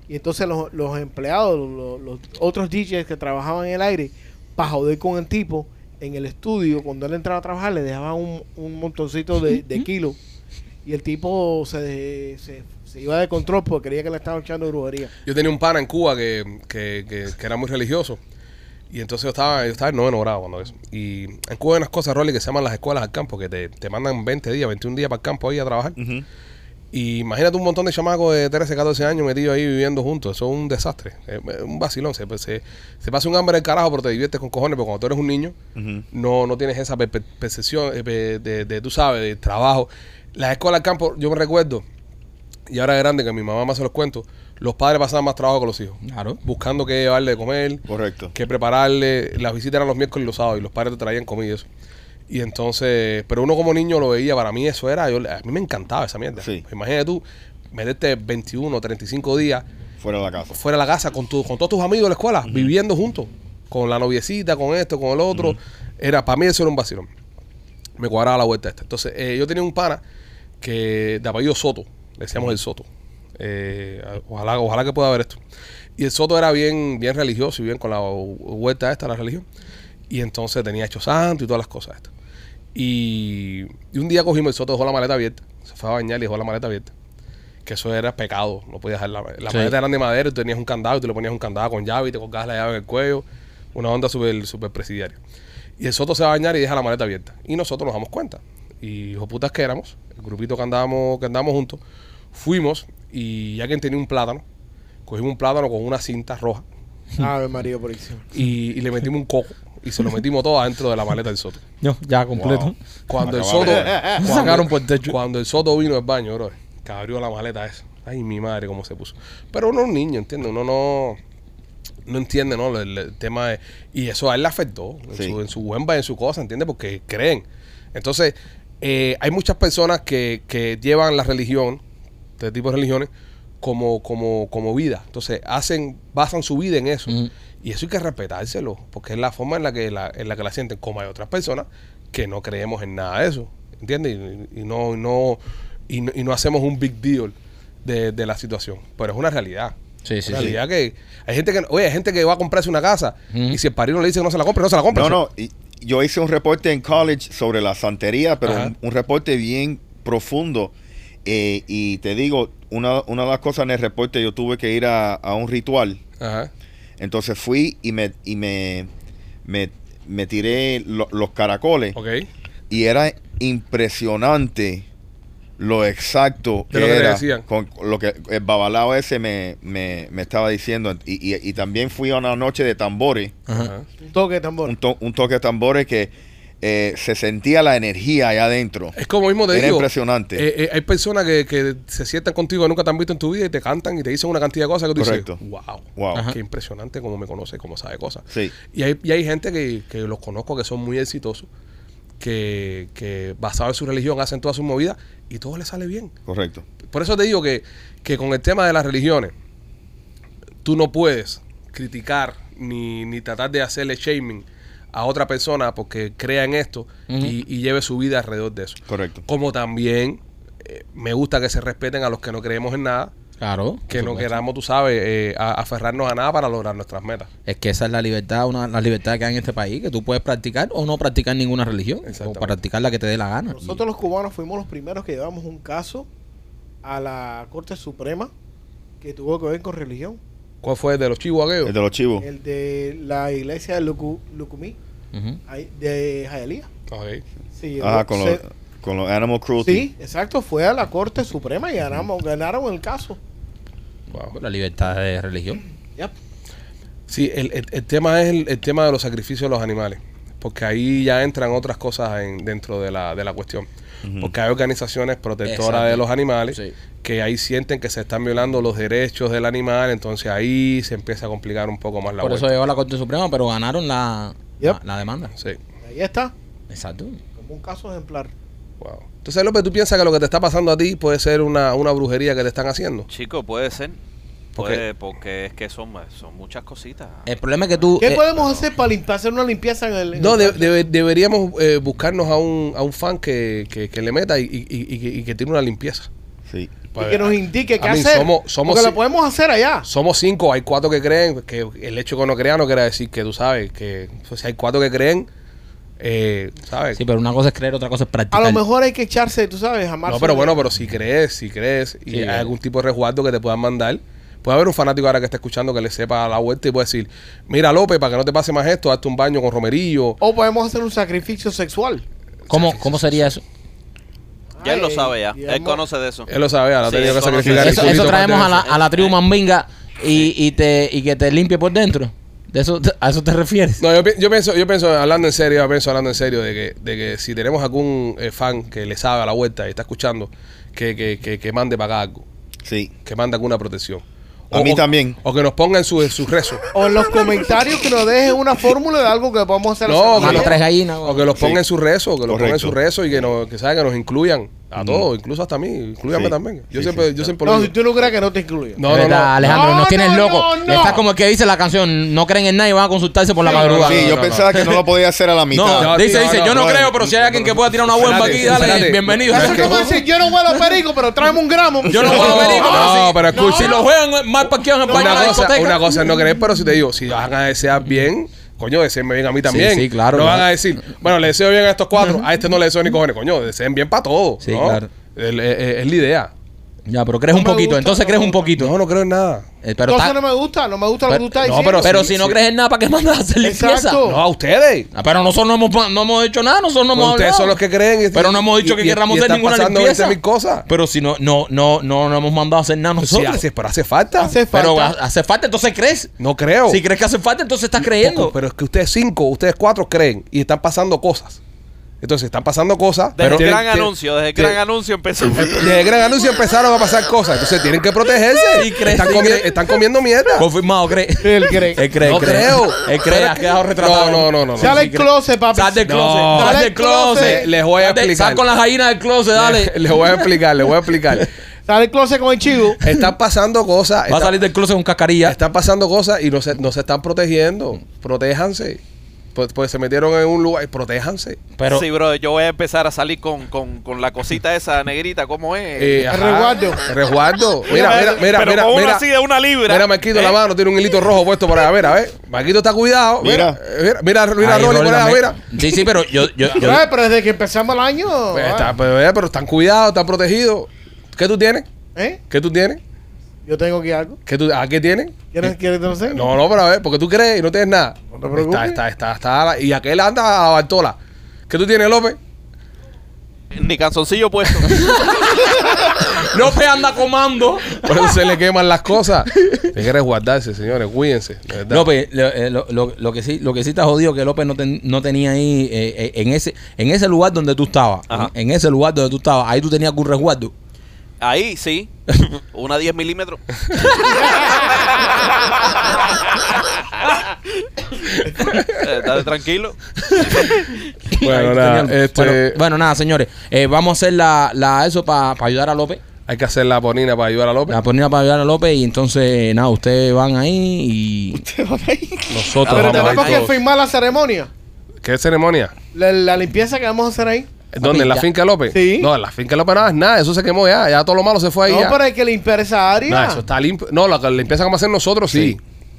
Y entonces los, los empleados, los, los otros DJs que trabajaban en el aire, para joder con el tipo, en el estudio, cuando él entraba a trabajar, le dejaban un, un montoncito de, de kilos. Y el tipo se, se, se iba de control porque creía que le estaban echando brujería. Yo tenía un pana en Cuba que, que, que, que era muy religioso. Y entonces yo estaba, yo estaba en noveno grado cuando eso. Y en Cuba hay unas cosas, Rolly, que se llaman las escuelas al campo, que te, te mandan 20 días, 21 días para el campo ahí a trabajar. Y imagínate un montón de chamacos de 13, 14 años metidos ahí viviendo juntos. Eso es un desastre. Es un vacilón. Se, se, se pasa un hambre del carajo, pero te diviertes con cojones. Porque cuando tú eres un niño, no, no tienes esa per- per- percepción eh, de, de, de, tú sabes, de trabajo. Las escuelas al campo, yo me recuerdo, y ahora grande, que mi mamá me hace los cuentos, los padres pasaban más trabajo que los hijos. Claro. Buscando qué llevarle de comer, Correcto. qué prepararle. Las visitas eran los miércoles y los sábados y los padres te traían comida y eso. Y entonces, pero uno como niño lo veía, para mí eso era, yo, a mí me encantaba esa mierda. Sí. Imagínate tú, meterte 21, 35 días Fuera de la casa. fuera de la casa con, tu, con todos tus amigos de la escuela, viviendo juntos, con la noviecita, con esto, con el otro. Era, para mí eso era un vacilón. Me cuadraba la vuelta esta. Entonces, eh, yo tenía un pana que de apellido Soto, le decíamos el Soto. Eh, ojalá, ojalá que pueda ver esto. Y el Soto era bien, bien religioso y bien con la vuelta esta, la religión. Y entonces tenía hecho santo y todas las cosas estas. Y, y un día cogimos el Soto, dejó la maleta abierta. Se fue a bañar y dejó la maleta abierta. Que eso era pecado. No podías dejar la, la Sí. maleta eran de madera y tú tenías un candado y tú le ponías un candado con llave y te colgabas la llave en el cuello. Una onda súper super presidiaria. Y el Soto se va a bañar y deja la maleta abierta. Y nosotros nos damos cuenta. Y hijo putas que éramos, el grupito que andábamos, que andábamos juntos, fuimos y ya quien tenía un plátano, cogimos un plátano con una cinta roja, Ave María Purísima. y, y le metimos un coco y se lo metimos todo adentro de la maleta del Soto. Yo, ya completo. Wow. Cuando el Soto, Sacaron por el techo. cuando el Soto vino al baño, bro, que abrió la maleta esa. Ay, mi madre, cómo se puso. Pero uno es un niño, ¿entiendes? Uno no, no entiende, ¿no? El, el tema de... Y eso a él le afectó en, Sí. su, en su buen en su cosa, ¿entiendes? Porque creen. Entonces, eh, hay muchas personas que, que llevan la religión, de tipo de religiones, como, como, como vida. Entonces, hacen, basan su vida en eso. Y eso hay que respetárselo, porque es la forma en la que la, en la que la sienten, como hay otras personas que no creemos en nada de eso, ¿entiendes? Y, y no, y no, y no, y no hacemos un big deal de, de la situación, pero es una realidad. Sí, sí, Una sí. realidad que hay gente que, oye, hay gente que va a comprarse una casa y si el padrino le dice que no se la compre, no se la compra. No, no. y- Yo hice un reporte en college sobre la santería, pero un reporte bien profundo. Eh, y te digo, una, una de las cosas en el reporte, yo tuve que ir a, a un ritual. Ajá. Entonces fui y me, y me, me, me tiré lo- los caracoles. Ok. Y era impresionante lo exacto que lo que era decían. con lo que el babalao ese me, me, me estaba diciendo. Y, y- y también fui a una noche de tambores, Ajá. Un toque de tambor. un, to- un toque de tambores que eh, se sentía la energía allá adentro. Es como mismo te Era digo. impresionante. eh, eh, hay personas que, que se sientan contigo que nunca te han visto en tu vida y te cantan y te dicen una cantidad de cosas que tú Correcto. dices, wow, Wow. Ajá. qué impresionante cómo me conoce, cómo sabe cosas. Sí, Y hay, y hay gente que, que los conozco que son muy exitosos, que, que basado en su religión hacen toda su movida y todo les sale bien. correcto. Por eso te digo que, que con el tema de las religiones, tú no puedes criticar ni, ni tratar de hacerle shaming a otra persona porque crea en esto y, y lleve su vida alrededor de eso. Correcto. Como también eh, me gusta que se respeten a los que no creemos en nada, Claro. que no queramos, tú sabes, eh, a- aferrarnos a nada para lograr nuestras metas. Es que esa es la libertad, una la libertad que hay en este país, que tú puedes practicar o no practicar ninguna religión, o practicar la que te dé la gana. Nosotros los cubanos fuimos los primeros que llevamos un caso a la Corte Suprema que tuvo que ver con religión. ¿Cuál fue el de los chivos aquellos? El de los chivos. El de la iglesia de Lucu- Lucumí, Ujú. ahí, de Jayalía. Ok. Sí, Ajá, el- con se- los, con los animal cruelty. sí, exacto, fue a la Corte Suprema y ganamos, ganaron el caso. Wow. La libertad de religión. Yep. Sí, el, el- el tema es el, el tema de los sacrificios de los animales, porque ahí ya entran otras cosas en- dentro de la, de la cuestión. Porque hay organizaciones protectoras Exacto. de los animales Sí. que ahí sienten que se están violando los derechos del animal, entonces ahí se empieza a complicar un poco más la Por eso llegó a la Corte Suprema, pero ganaron la, Yep. la, la demanda. Sí, Ahí está, Exacto. como un caso ejemplar. wow. Entonces, López, ¿tú piensas que lo que te está pasando a ti puede ser una, una brujería que te están haciendo? Chico, puede ser. ¿Por qué? Puede, porque es que son, son muchas cositas. El problema es que tú... ¿Qué eh, podemos hacer para limpiar, hacer una limpieza en el... en No, el de- parque? debe- deberíamos eh, buscarnos a un, a un fan que, que, que le meta y, y, y- y que- y que tiene una limpieza. Sí. y que nos indique qué a mí hacer. somos- somos porque lo podemos hacer allá. Somos cinco, hay cuatro que creen, que el hecho de que no crean no quiere decir que tú sabes, que o sea, hay cuatro que creen, eh, ¿sabes? Sí, pero una cosa es creer, otra cosa es A practicar. lo mejor hay que echarse, tú sabes, jamás. no, pero bueno, pero si crees, si crees y hay eh. algún tipo de resguardo que te puedan mandar, puede haber un fanático ahora que esté escuchando que le sepa la vuelta y puede decir, mira López, para que no te pase más esto, hazte un baño con romerillo. O podemos hacer un sacrificio sexual. ¿Cómo, ¿Cómo sería eso? Ya él lo sabe ya. Él conoce de eso. Él lo sabe, ahora ha Sí, tenido que sacrificar. Eso, eso traemos a la, a la tribu mambinga y, y, te, y que te limpie por dentro. ¿De eso, ¿A eso te refieres? No, yo, yo pienso, yo pienso, hablando en serio, yo pienso hablando en serio de que, de que si tenemos algún eh, fan que le sabe a la vuelta y está escuchando, que, que, que, que mande para acá algo, Sí. que mande alguna protección. A mí también. O que nos ponga en su, en su rezo. O en los comentarios que nos dejen una fórmula de algo que podamos hacer. No, que Mano lo- tres gallinas. O que los ponga Sí. en su rezo, que los ponga en su Correcto. rezo y que, nos, que, sabe, que nos incluyan a todos, incluso hasta a mí, incluyame Sí. también. Yo Sí, siempre, sí. yo siempre No, si digo. tú no crees que no te incluyo. No, De no. Alejandro, No, nos tienes no, loco. no, no. Está como el que dice la canción, no creen en nada y van a consultarse por la Sí, madrugada. Sí, no, yo no, pensaba que no lo podía hacer a la mitad. No, No, dice, tío, dice, no, yo no, no, creo, no, pero si hay alguien que pueda tirar una bomba Espérate, aquí, dale, espérate. bienvenido. Eso es como decir, yo no huelo a perico, pero tráeme un gramo. Yo no puedo venir, pero no, si- pero escucha. Si lo juegan mal parqueados en el baño de Una la cosa, discoteca. una cosa es no creer, pero si te digo, si van a desear bien, coño, deseenme bien a mí también. sí, claro, No claro. van a decir, bueno, le deseo bien a estos cuatro, a este no le deseo ni cojones, coño, deseen bien para todos. Sí, ¿no? claro. Eh, eh, Es, la idea. Ya, pero crees No un me poquito. gusta, entonces no crees me un gusta. poquito. No, no creo en nada. Eh, pero, Entonces está- no me gusta, no me gusta lo que pero- tú estás no, diciendo. pero pero sí, si no crees en nada, ¿para qué mandas a hacer limpieza? Exacto. No, a ustedes. Ah, pero nosotros no hemos, no hemos hecho nada, nosotros no Pues hemos ustedes hablado. son los que creen. y- Pero no hemos dicho y- que y- querramos y hacer están ninguna pasando limpieza. 20.000 cosas. Pero si no, no, no, no, no hemos mandado a hacer nada Sí, nosotros. hace, pero hace falta. Hace pero falta. ha- hace falta, entonces crees. No creo. Si crees que hace falta, entonces estás creyendo. Poco, pero es que ustedes cinco, ustedes cuatro creen y están pasando cosas. Entonces están pasando cosas. Desde el tienen- gran tienen- anuncio, desde el gran anuncio empezó. Desde el gran anuncio empezaron a pasar cosas. Entonces tienen que protegerse. Crees, están, comi- comiendo mierda. Confirmado, cree. Él cree. Él cree, no cree. creo. Él cree, has quedado retratado. No, no, no, no. no. Sale sí el cree. closet, papi. Sal del No. closet. Sal Sale del del closet. Les voy a explicar. Sal con las gallinas del closet, dale. Les voy a explicar, les voy a explicar. Sale el closet con el chivo. Están pasando cosas. Va a salir del closet con cascarilla. Están pasando cosas y no se, no se están protegiendo. Protéjanse. Pues, pues se metieron en un lugar. Protéjanse. Pero, sí, bro, yo voy a empezar a salir con, con, con la cosita esa negrita, ¿cómo es? Eh, ajá. resguardo. Resguardo. Mira, mira, mira, Pero mira. con uno mira. así de una libra. Mira, Marquito, ¿Eh? la mano tiene un hilito rojo puesto por allá. Mira, ¿ves? Marquito está cuidado. Mira, mira, mira, mira, Ahí, Rolly también. mira. Sí, sí, pero yo, yo, yo- Ay, pero desde que empezamos el año. Pues ah, está, pues, eh, pero están cuidados, están protegidos. ¿Qué tú tienes? ¿Eh? ¿Qué tú tienes? Yo tengo aquí algo. ¿Qué tú, ¿A qué tienes? ¿Quieres, quieres que lo enseñe? No, no, pero a ver, porque tú crees y no tienes nada. No te preocupes. Está, está, está, está, y aquel anda a la Bartola. ¿Qué tú tienes, López? Ni calzoncillo puesto. López anda comando. Por eso se le queman las cosas. Hay que resguardarse, señores, cuídense. de verdad. López, lo, eh, lo- lo- lo que sí, lo que sí te ha jodido que López no, ten- no tenía ahí eh, eh, en ese, en ese lugar donde tú estabas, Ajá. en, en ese lugar donde tú estabas, ahí tú tenías algún resguardo. Ahí sí, una 10 milímetros. Eh, Dale tranquilo. Bueno, nada, este- bueno, bueno, nada, señores, eh, vamos a hacer la, la eso para ayudar a López, Hay que hacer la ponina para ayudar a López. la ponida para ayudar a López y entonces nada, ustedes van ahí y Nosotros Pero vamos a ir tenemos que todos. firmar la ceremonia. ¿Qué ceremonia? La, la limpieza que vamos a hacer ahí. ¿Dónde? ¿En la finca López? Sí. No, en la finca de López nada, es nada. Eso se quemó ya. Ya todo lo malo se fue ahí. No, ya. pero hay que limpiar esa área. No, eso está limpio. No, la limpieza que vamos a hacer nosotros, sí.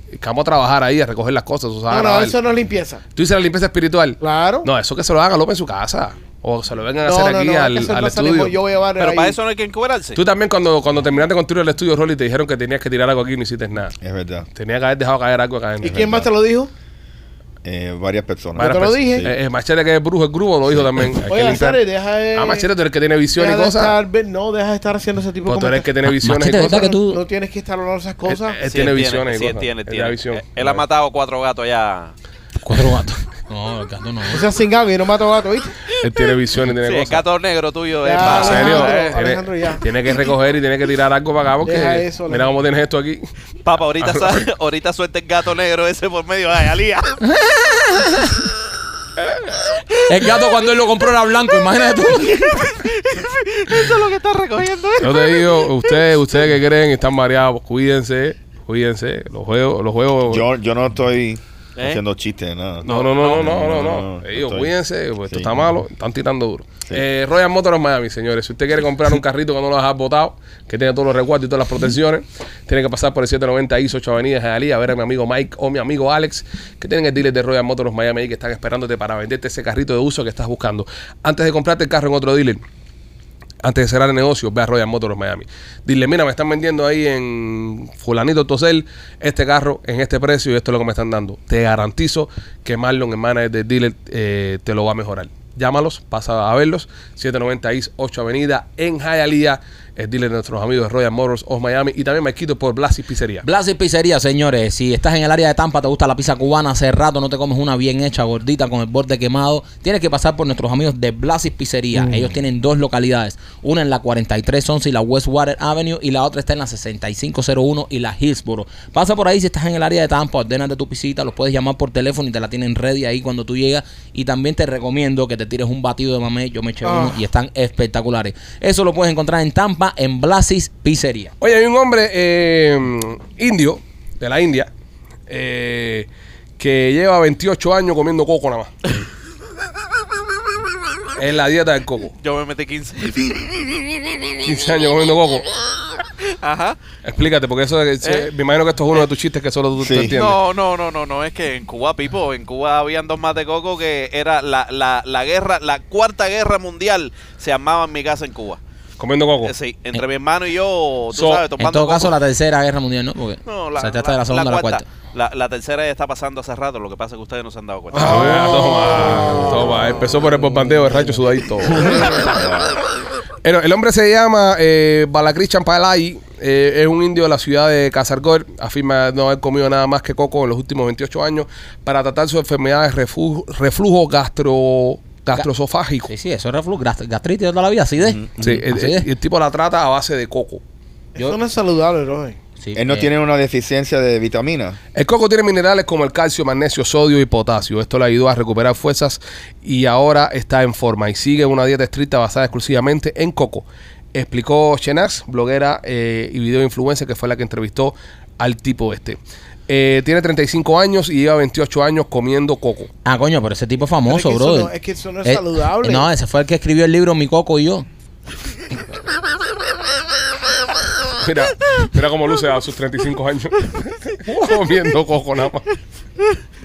Que vamos a trabajar ahí, a recoger las cosas. Eso se va a No, no, grabar. eso no es limpieza. Tú dices la limpieza espiritual. Claro. No, eso que se lo haga López en su casa. O se lo vengan a hacer no, aquí no, al, es que al estudio. salimos, Yo voy a llevar Pero ahí. para eso no hay que encuadrarse. Tú también cuando, cuando terminaste de construir el estudio, Rolly, te dijeron que tenías que tirar algo aquí y no hiciste nada. Es verdad. Tenía que haber dejado caer algo acá ¿Y quién más te lo dijo? Eh, varias personas. Yo te lo dije. personas. Eh, eh, Machete, que es brujo, el grupo, lo dijo también. Hay que Oye, limpiar. Sari, deja de... Ah, Machete, tú eres el que tiene visión y deja de cosas. estar- no, deja de estar haciendo ese tipo Pues de tú eres el que tiene visiones y Machete, cosas. ¿verdad que tú- No tienes que estar hablando esas cosas. Eh, eh, Sí, tiene él visiones y sí, él cosas. tiene, Él tiene. visión. Él- Él ha matado cuatro gatos ya. cuatro gatos. No, el gato no. O sea, sin gato y no mato gato, ¿viste? Él tiene visión y tiene Sí, el cosas. gato negro tuyo es Ya, ¿En serio? Alejandro, Tiene- Alejandro, ya. Tiene que recoger y tiene que tirar algo para acá porque Deja eso, mira Alejandro. cómo tienes esto aquí. Papá, ahorita, sa- ahorita suelta el gato negro ese por medio. Ay, Alía. El gato cuando él lo compró era blanco, imagínate tú. Eso es lo que está recogiendo. Yo te digo, ustedes, ustedes que creen y están mareados, cuídense, cuídense. Los juegos, los juegos. Yo, yo no estoy ¿Eh? haciendo chistes, nada. no, no, no, no, no, no, no, estoy- cuídense, pues esto Sí. está malo, están tirando duro. Sí. Eh, Royal Motors Miami, señores. Si usted quiere comprar un carrito que no lo dejas botado, que tiene todos los resguardos y todas las protecciones, tiene que pasar por el 790 East 8 Avenida Jalí a ver a mi amigo Mike o mi amigo Alex, que tienen el dealer de Royal Motors Miami ahí que están esperándote para venderte ese carrito de uso que estás buscando. Antes de comprarte el carro en otro dealer, antes de cerrar el negocio, ve a Royal Motors Miami. Dile, mira, me están vendiendo ahí en Fulanito Tosel este carro en este precio y esto es lo que me están dando. Te garantizo que Marlon, el manager dealer, eh, te lo va a mejorar. Llámalos, pasa a verlos. 790 East 8 Avenida en Hialeah, el dealer de nuestros amigos de Royal Motors of Miami. Y también me quito por Blasis Pizzería. Blas y Pizzería, señores. Si estás en el área de Tampa, te gusta la pizza cubana, hace rato no te comes una bien hecha, gordita, con el borde quemado, tienes que pasar por nuestros amigos de Blas y Pizzería. Ellos tienen dos localidades. Una en la 4311 y la Westwater Avenue y la otra está en la 6501 y la Hillsboro. Pasa por ahí si estás en el área de Tampa, ordenas de tu pisita, los puedes llamar por teléfono y te la tienen ready ahí cuando tú llegas. Y también te recomiendo que te tires un batido de mamé. Yo me eché Ah. uno y están espectaculares. Eso lo puedes encontrar en Tampa, en Blasis Pizzería. Oye, hay un hombre eh, indio, de la India, eh, que lleva 28 años comiendo coco nada más. es la dieta del coco. Yo me metí 15. 15 años comiendo coco. Ajá. Explícate, porque eso es- Eh. me imagino que esto es uno de tus chistes que solo tú, tú Sí. entiendes. No, no, no, no, no, es que en Cuba, Pipo, en Cuba habían dos más de coco que era la, la, la guerra, la cuarta guerra mundial se armaba en mi casa en Cuba. Comiendo coco. Eh, Sí, entre mi hermano y yo, tú So, sabes, En tomando todo caso, coco. la tercera guerra mundial, ¿no? Porque No, la, se trata de la segunda a la cuarta. La, la tercera ya está pasando hace rato, lo que pasa es que ustedes no se han dado cuenta. Ah, toma, toma. Empezó por el bombardeo de Rancho Sudadito. el, el hombre se llama eh, Balakri Champalay. eh, es un indio de la ciudad de Casargor. Afirma no haber comido nada más que coco en los últimos 28 años para tratar sus enfermedades refu- reflujo gastro, gastroesofágico. Sí, sí, eso es reflujo, gast- gastritis de toda la vida, así de. Sí, el, Así el- es. y el tipo la trata a base de coco. Yo- Eso no es saludable, Roger. Sí, Él no eh, tiene una deficiencia de vitaminas. El coco tiene minerales como el calcio, magnesio, sodio y potasio. Esto le ayudó a recuperar fuerzas y ahora está en forma y sigue una dieta estricta basada exclusivamente en coco. Explicó Shenax, bloguera eh, y video influencer que fue la que entrevistó al tipo este. Eh, tiene 35 años y lleva 28 años comiendo coco. Ah, coño, pero ese tipo es famoso, Pero es que eso brother. no- es que eso no es Eh, saludable. No, ese fue el que escribió el libro Mi Coco y yo. Mira, mira cómo luce a sus 35 años comiendo coco nada más.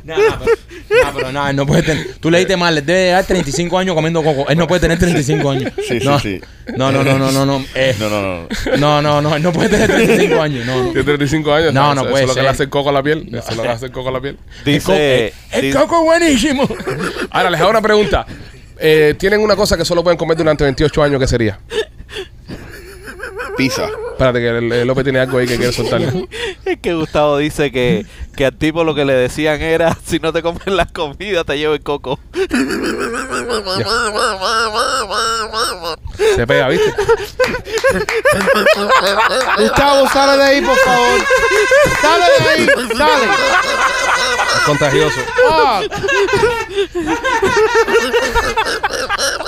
No, no, pero, no, pero no, él no puede tener. Tú leíste mal, él debe llevar 35 años comiendo coco. Él no puede tener 35 años. Sí, sí, no, sí. No, no, no, no, no, no. Eh, No, no, no. no, no, no, él no puede tener 35 años. No, no. Tiene 35 años. No, eso- no eso puede es lo que le hace el coco a la piel. Eso es lo que le hace el coco a la piel. Dice, El coco es buenísimo. Ahora les hago una pregunta. Eh, Tienen una cosa que solo pueden comer durante 28 años, ¿qué sería? Pizza. Espérate, que López tiene algo ahí que quiere soltarle. es que Gustavo dice que, que al tipo lo que le decían era, si no te comes la comida, te llevo el coco. Se pega, ¿viste? Gustavo, sale de ahí, por favor. Sale de ahí, sale. Es contagioso.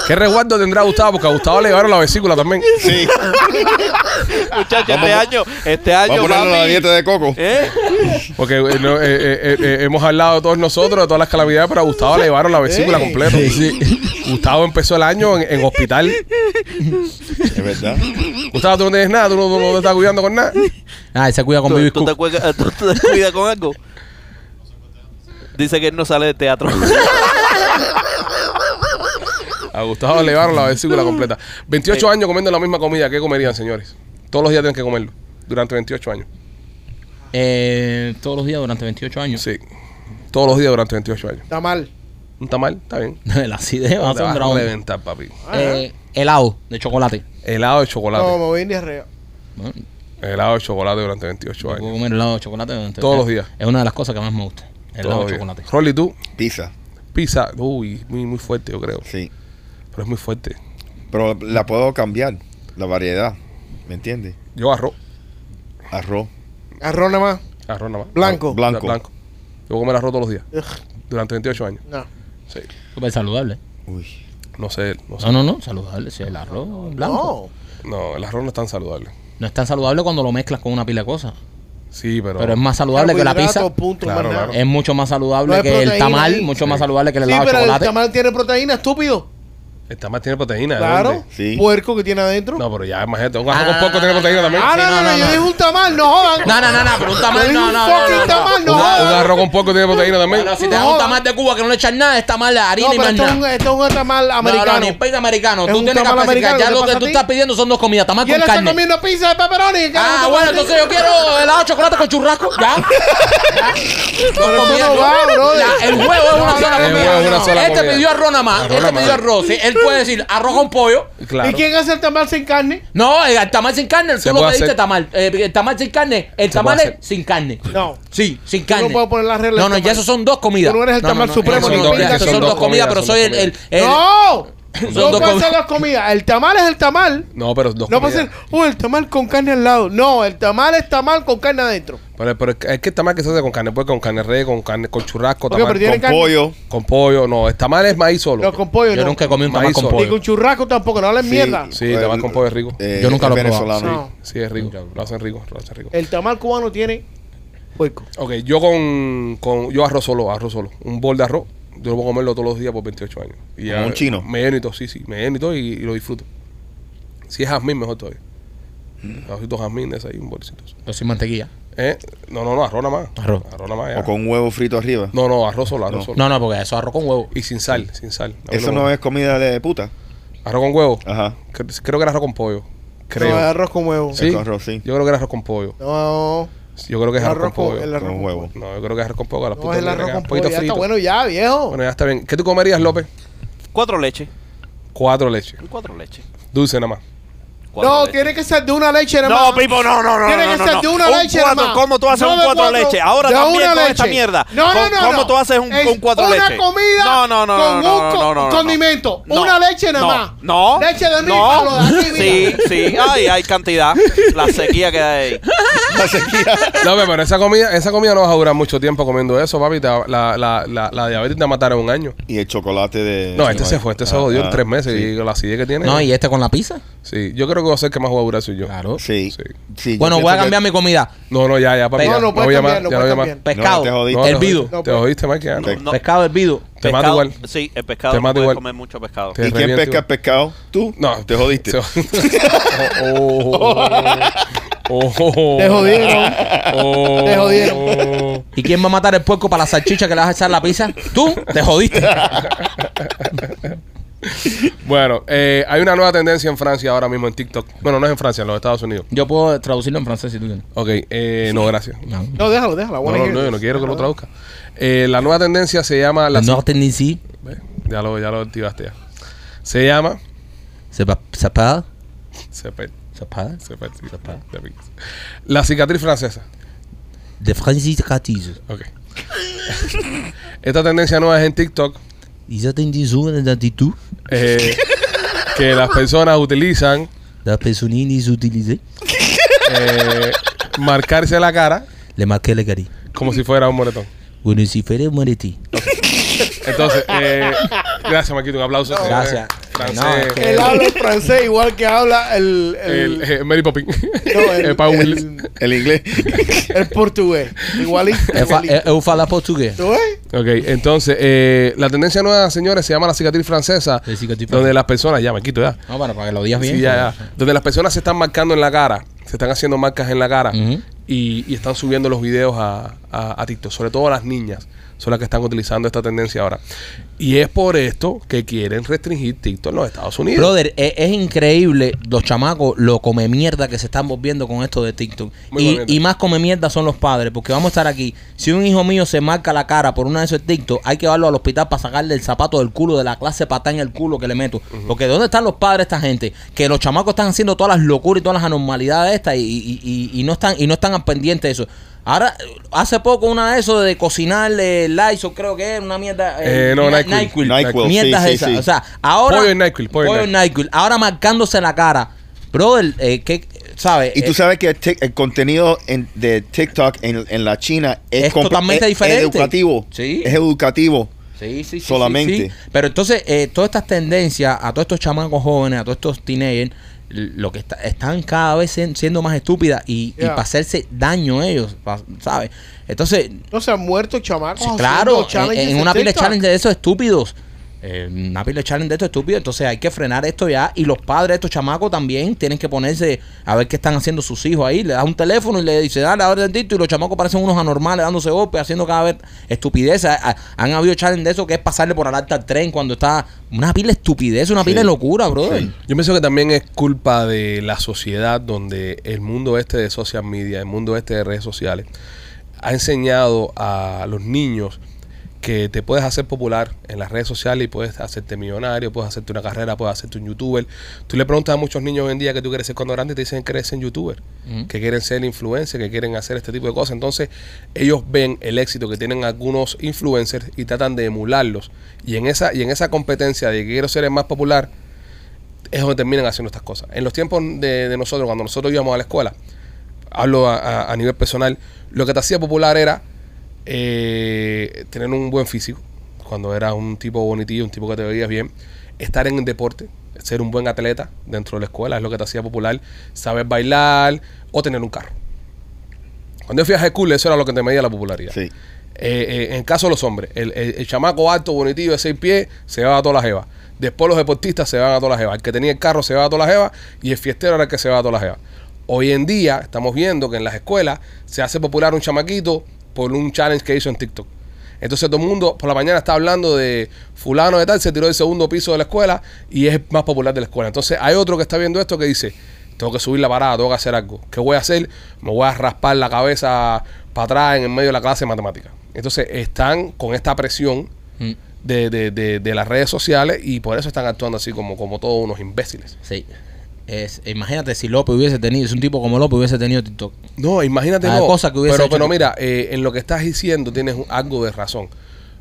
¿Qué resguardo tendrá Gustavo? Porque a Gustavo le llevaron la vesícula también. Sí. Muchachos, este año, este año, Vamos a ponerlo la papi, dieta de coco. ¿eh? Porque eh, no, eh, eh, eh, hemos hablado todos nosotros de todas las calamidades, pero a Gustavo le llevaron la vesícula completa. Gustavo empezó el año en, en hospital. Es verdad. Gustavo, tú no tienes nada, tú no, tú no te estás cuidando con nada. Ah, él se cuida con ¿Tú, tú te tú te cuidas con algo? Dice que él no sale de teatro. A Gustavo le llevaron la vesícula completa. 28 años comiendo la misma comida. ¿Qué comerían, señores? Todos los días tienen que comerlo. Durante 28 años. Eh, todos los días durante 28 años. Sí. Todos los días durante 28 años. está mal. Un tamal, está bien. El acidez va a Te ser un vas a dragón. reventar, papi. Eh, helado de chocolate. Helado de chocolate. No, me voy en diarrea. Bueno, Helado de chocolate durante 28 puedo años. comer helado de chocolate. durante- Todos los días. Es una de las cosas que más me gusta. Helado los de chocolate. Rolly, tú, Pizza. pizza. Uy, muy, muy fuerte, yo creo. Sí. Pero es muy fuerte. Pero la puedo cambiar. La variedad. ¿Me entiendes? Yo arroz. Arroz. Arroz nada más. Arroz nada más. Blanco. Blanco. Blanco. Yo voy a comer arroz todos los días. Ugh, Durante 28 años. no. Sí. Súper saludable. Uy. No sé, no sé. No, no, no, saludable. Sí, el arroz blanco. No. No, el arroz no es tan saludable. No es tan saludable cuando lo mezclas con una pila de cosas. Sí, pero. Pero es más saludable que la pizza. Punto, Claro, claro. Es mucho más saludable No que el tamal, ahí. mucho más saludable que el Sí, helado de pero el chocolate. tamal tiene proteína, estúpido. El tamal tiene proteína. ¿de Claro. Sí. Puerco que tiene adentro. No, pero ya imagínate. Un Ah, con poco tiene proteína también. ah, no, Sí, no, no, no, no, yo no. dije un tamal, no jodan. No, no, no, no, pero un Yo tamal dije no, un no, no, fucking no, no. tamal, no Un, un jodan. arroz con poco tiene proteína también. Bueno, si te No das un tamal de Cuba que no le echan nada, es tamal de harina No, y pero más esto es un, nada. esto es un tamal No, americano. no, ni pega americano. Es Tú un tienes que tamal especificar. americano, Ya ¿qué lo que tú ti? estás pidiendo son dos comidas, tamal y con él está carne. comiendo pizza de pepperoni. ¿qué Ah, no bueno, entonces yo quiero helado de chocolate con churrasco. Ya. Pero eso no va, brother. Ya, el huevo es una sola El comida. huevo es una sola Este comida. pidió arroz nada más. Arroz Este nada más. pidió arroz. Sí, Él puede decir arroz con pollo. Claro. ¿Y quién hace el tamal sin carne? No, el tamal sin carne. Tú lo pediste hacer- tamal. Eh, el tamal sin carne. El tamal es sin carne. No. Sí, sin carne. no puedes poner las reglas. No, no, ya esos son dos comidas. Tú no eres el tamal supremo, son dos- pinta, esos son dos comidas, pero soy el- ¡No! Son No dos ser las comidas. El tamal es el tamal. No, pero dos No puede comidas. ser, oh, el tamal con carne al lado. No, el tamal es tamal con carne adentro. Pero, pero es que- el tamal que se hace con carne, pues con carne re, con carne, con churrasco, Ok, tamal, pero tiene con, carne. pollo. con pollo. No, el tamal es maíz solo. No, con pollo Yo no. nunca he comido un tamal Maíz con solo. Ni pollo. con churrasco tampoco, no hables mierda. Sí, tamal con pollo es rico. Eh, Yo nunca lo he probado. No. Sí, es rico. Lo hacen rico, lo hacen rico. El tamal cubano tiene puerco. Ok, yo con, con yo arroz solo, arroz solo. Un bol de arroz, yo lo puedo comerlo todos los días por 28 años. Y Como un chino. Me lleno y todo, sí, sí, me lleno y todo y, y lo disfruto. Si es jazmín, mejor todavía. Mm. Arrocito jazmín de ese ahí, un bolsito. Yo sin mantequilla. ¿Eh? No, no, no, arroz nada más. Arroz. Arroz nada más. ya. O con un huevo frito arriba. No, no, arroz solo, arroz No. solo. No, no, porque eso es arroz con huevo. Y sin sal, sin sal. A mí Eso no es comida de puta. Arroz con huevo. Ajá. Cre- Creo que era arroz con pollo. Creo. No, es arroz con huevo. Sí. Con arroz, sí. Yo creo que era arroz con pollo. No, Yo creo que es el arroz con arroz con, pollo. el arroz Con huevo. No, yo creo que es arroz con pollo. No, putas es el arroz con pollo. Ya está bueno ya, viejo. Bueno, ya está bien. ¿Qué tú comerías, López? Cuatro leches. Cuatro leches. Cuatro leches. Dulce nada más. No, leches. tiene que ser de una leche nada No, más. Pipo, no, no, no. Tiene no, que no, ser no. de una Un leche nada cuatro, más. ¿Cómo tú haces No un cuatro cuatro, leche? Ahora también una con esta leche. mierda. No, no, ¿Cómo- no, ¿Cómo no. tú haces un, un cuatro una leche? comida No, no, no, con no, no, un co- no, no, no, no. condimento. No. Una leche nada No, más. No. Leche de mi no. palo de aquí, Sí, sí. Ay, hay cantidad. La sequía que hay ahí. La sequía. López, pero esa comida, esa comida no vas a durar mucho tiempo comiendo eso, papi. Te va- la, la, la, la diabetes te va a matar en un año. Y el chocolate de. No, este se fue, este se jodió en Ah, tres meses sí. y con la acidez que tiene. No, y este con la pizza. Sí, yo creo que va a ser que más voy a durar soy yo. Claro. Sí. Sí. sí, yo Bueno, voy a pienso que- cambiar mi comida. No, no, ya, ya, papi. No, ya. no puedes voy a llamar, cambiar, no ya no puedes voy a llamar. cambiar. Pescado. te jodiste. No, te hervido. jodiste, No, Te jodiste, Mike. ya no. Pe- No. Pescado hervido. Te Pescado- igual. Sí, el pescado Te no puedes igual. comer mucho pescado. Te ¿Y quién reviento pesca igual. pescado? ¿Tú? No. Te jodiste. Se- oh, oh, oh, Te jodieron. oh, Te jodieron. ¿Y quién va a matar el puerco para la salchicha que le vas a echar la pizza? Tú, te jodiste. Bueno, eh, hay una nueva tendencia en Francia ahora mismo en TikTok. Bueno, no es en Francia, en los Estados Unidos. Yo puedo traducirlo en francés si tú quieres. Ok, eh, no, gracias. No. No, déjalo, déjalo. No, no, no, yo no quiero que lo traduzca. Eh, la nueva tendencia se llama... La, Tennessee, Ve, ya, lo, ya lo activaste ya. Se llama... c'est pas, Se pe- sí, se pe- La cicatriz francesa. de Francis Catiz. Ok. Esta tendencia nueva es en TikTok. Ils attendent des jours d'identité. eh, que las personas utilizan La personne les utilisée. eh, marcarse la cara Le marqué le gari. como si fuera un moretón. Bueno, si fuera moretti. Entonces, eh, gracias, Maquito, un aplauso. Gracias. Francés. No, es que- Él habla francés igual que habla el, el, el, eh, Mary Poppins. no, el, Eh, el, El inglés. el portugués. Igualito. Eu fa- igualito. eu falo portugués. ¿Tú ves? Ok, entonces, eh, la tendencia nueva, señores, se llama la cicatriz francesa. La cicatriz donde las personas, ya, Maquito, ya. No, para que lo digas bien. Sí, ya, ya. Donde las personas se están marcando en la cara, se están haciendo marcas en la cara Ujú. Y, y están subiendo los videos a, a, a TikTok. Sobre todo las niñas son las que están utilizando esta tendencia ahora. Y es por esto que quieren restringir TikTok en los Estados Unidos. Brother, e- es, increíble los chamacos, lo come mierda que se están volviendo con esto de TikTok. Y, más come mierda son los padres, porque vamos a estar aquí. Si un hijo mío se marca la cara por una de esos TikTok, hay que llevarlo al hospital para sacarle el zapato del culo de la clase patá en el culo que le meto. Porque ¿dónde están los padres esta gente? Que los chamacos están haciendo todas las locuras y todas las anormalidades estas y- y- y no están y no están al pendiente de eso. Ahora, hace poco una de eso de cocinar eh, Lysol, creo que era una mierda. Eh, no, Ni- NyQuil. NyQuil, Mierdas sí, esas. sí. O sea, ahora. Pollo en NyQuil, pollo en en NyQuil. Ahora marcándose la cara. Brother, eh, ¿qué, ¿sabes? Y tú Eh, sabes que el, contenido en- de TikTok en, en la China es, Es totalmente es- diferente. Es educativo. Sí. Es educativo. Sí, sí, sí, solamente. sí, sí. Pero entonces, eh, todas estas tendencias, a todos estos chamacos jóvenes, a todos estos teenagers, lo que está- están cada vez siendo más estúpidas y, y para hacerse daño ellos, pa- ¿sabes? Entonces, No se han muerto chamacos. Sí, claro, en, una pila de de esos estúpidos. Eh, una pila de challenge de estos estúpidos. Entonces hay que frenar esto ya. Y los padres de estos chamacos también tienen que ponerse a ver qué están haciendo sus hijos ahí. Le das un teléfono y le dice, dale, ahora tantito. Y los chamacos parecen unos anormales dándose golpes, haciendo cada vez estupideces. Ha- Han habido challenge de eso que es pasarle por adelante al tren cuando está. Una pila de estupidez, una pila de Sí. locura, brother. Sí. Yo pienso que también es culpa de la sociedad donde el mundo este de social media, el mundo este de redes sociales, ha enseñado a los niños que te puedes hacer popular en las redes sociales y puedes hacerte millonario, puedes hacerte una carrera, puedes hacerte un youtuber. Tú le preguntas a muchos niños hoy en día que tú quieres ser cuando grande y te dicen que quieres ser youtuber, que quieren ser influencer, que quieren hacer este tipo de cosas. Entonces ellos ven el éxito que tienen algunos influencers y tratan de emularlos. Y en esa, y en esa competencia de que quiero ser el más popular, es donde terminan haciendo estas cosas. En los tiempos de, de nosotros, cuando nosotros íbamos a la escuela, hablo a, a- a nivel personal, lo que te hacía popular era eh, tener un buen físico, cuando eras un tipo bonitillo, un tipo que te veías bien, estar en el deporte, ser un buen atleta dentro de la escuela, es lo que te hacía popular, saber bailar o tener un carro. Cuando yo fui a high school, eso era lo que te medía la popularidad. Sí. Eh, eh, en el caso de los hombres, el, el- el chamaco alto, bonitillo de seis pies, se va a todas las jevas. Después los deportistas se van a todas las jevas. El que tenía el carro se va a todas las jevas y el fiestero era el que se va a todas las jevas. Hoy en día estamos viendo que en las escuelas se hace popular un chamaquito por un challenge que hizo en TikTok. Entonces todo el mundo por la mañana está hablando de fulano de tal, se tiró del segundo piso de la escuela y es más popular de la escuela. Entonces hay otro que está viendo esto que dice, tengo que subir la parada, tengo que hacer algo. ¿Qué voy a hacer? Me voy a raspar la cabeza para atrás en el medio de la clase de matemáticas. Entonces están con esta presión Mm, de, de- de- de las redes sociales y por eso están actuando así como, como todos unos imbéciles. Sí. Es, imagínate si López hubiese tenido, si un tipo como López hubiese tenido TikTok. No, imagínate Cada no. cosa que hubiese pero, hecho pero que- mira, eh, en lo que estás diciendo tienes un- algo de razón.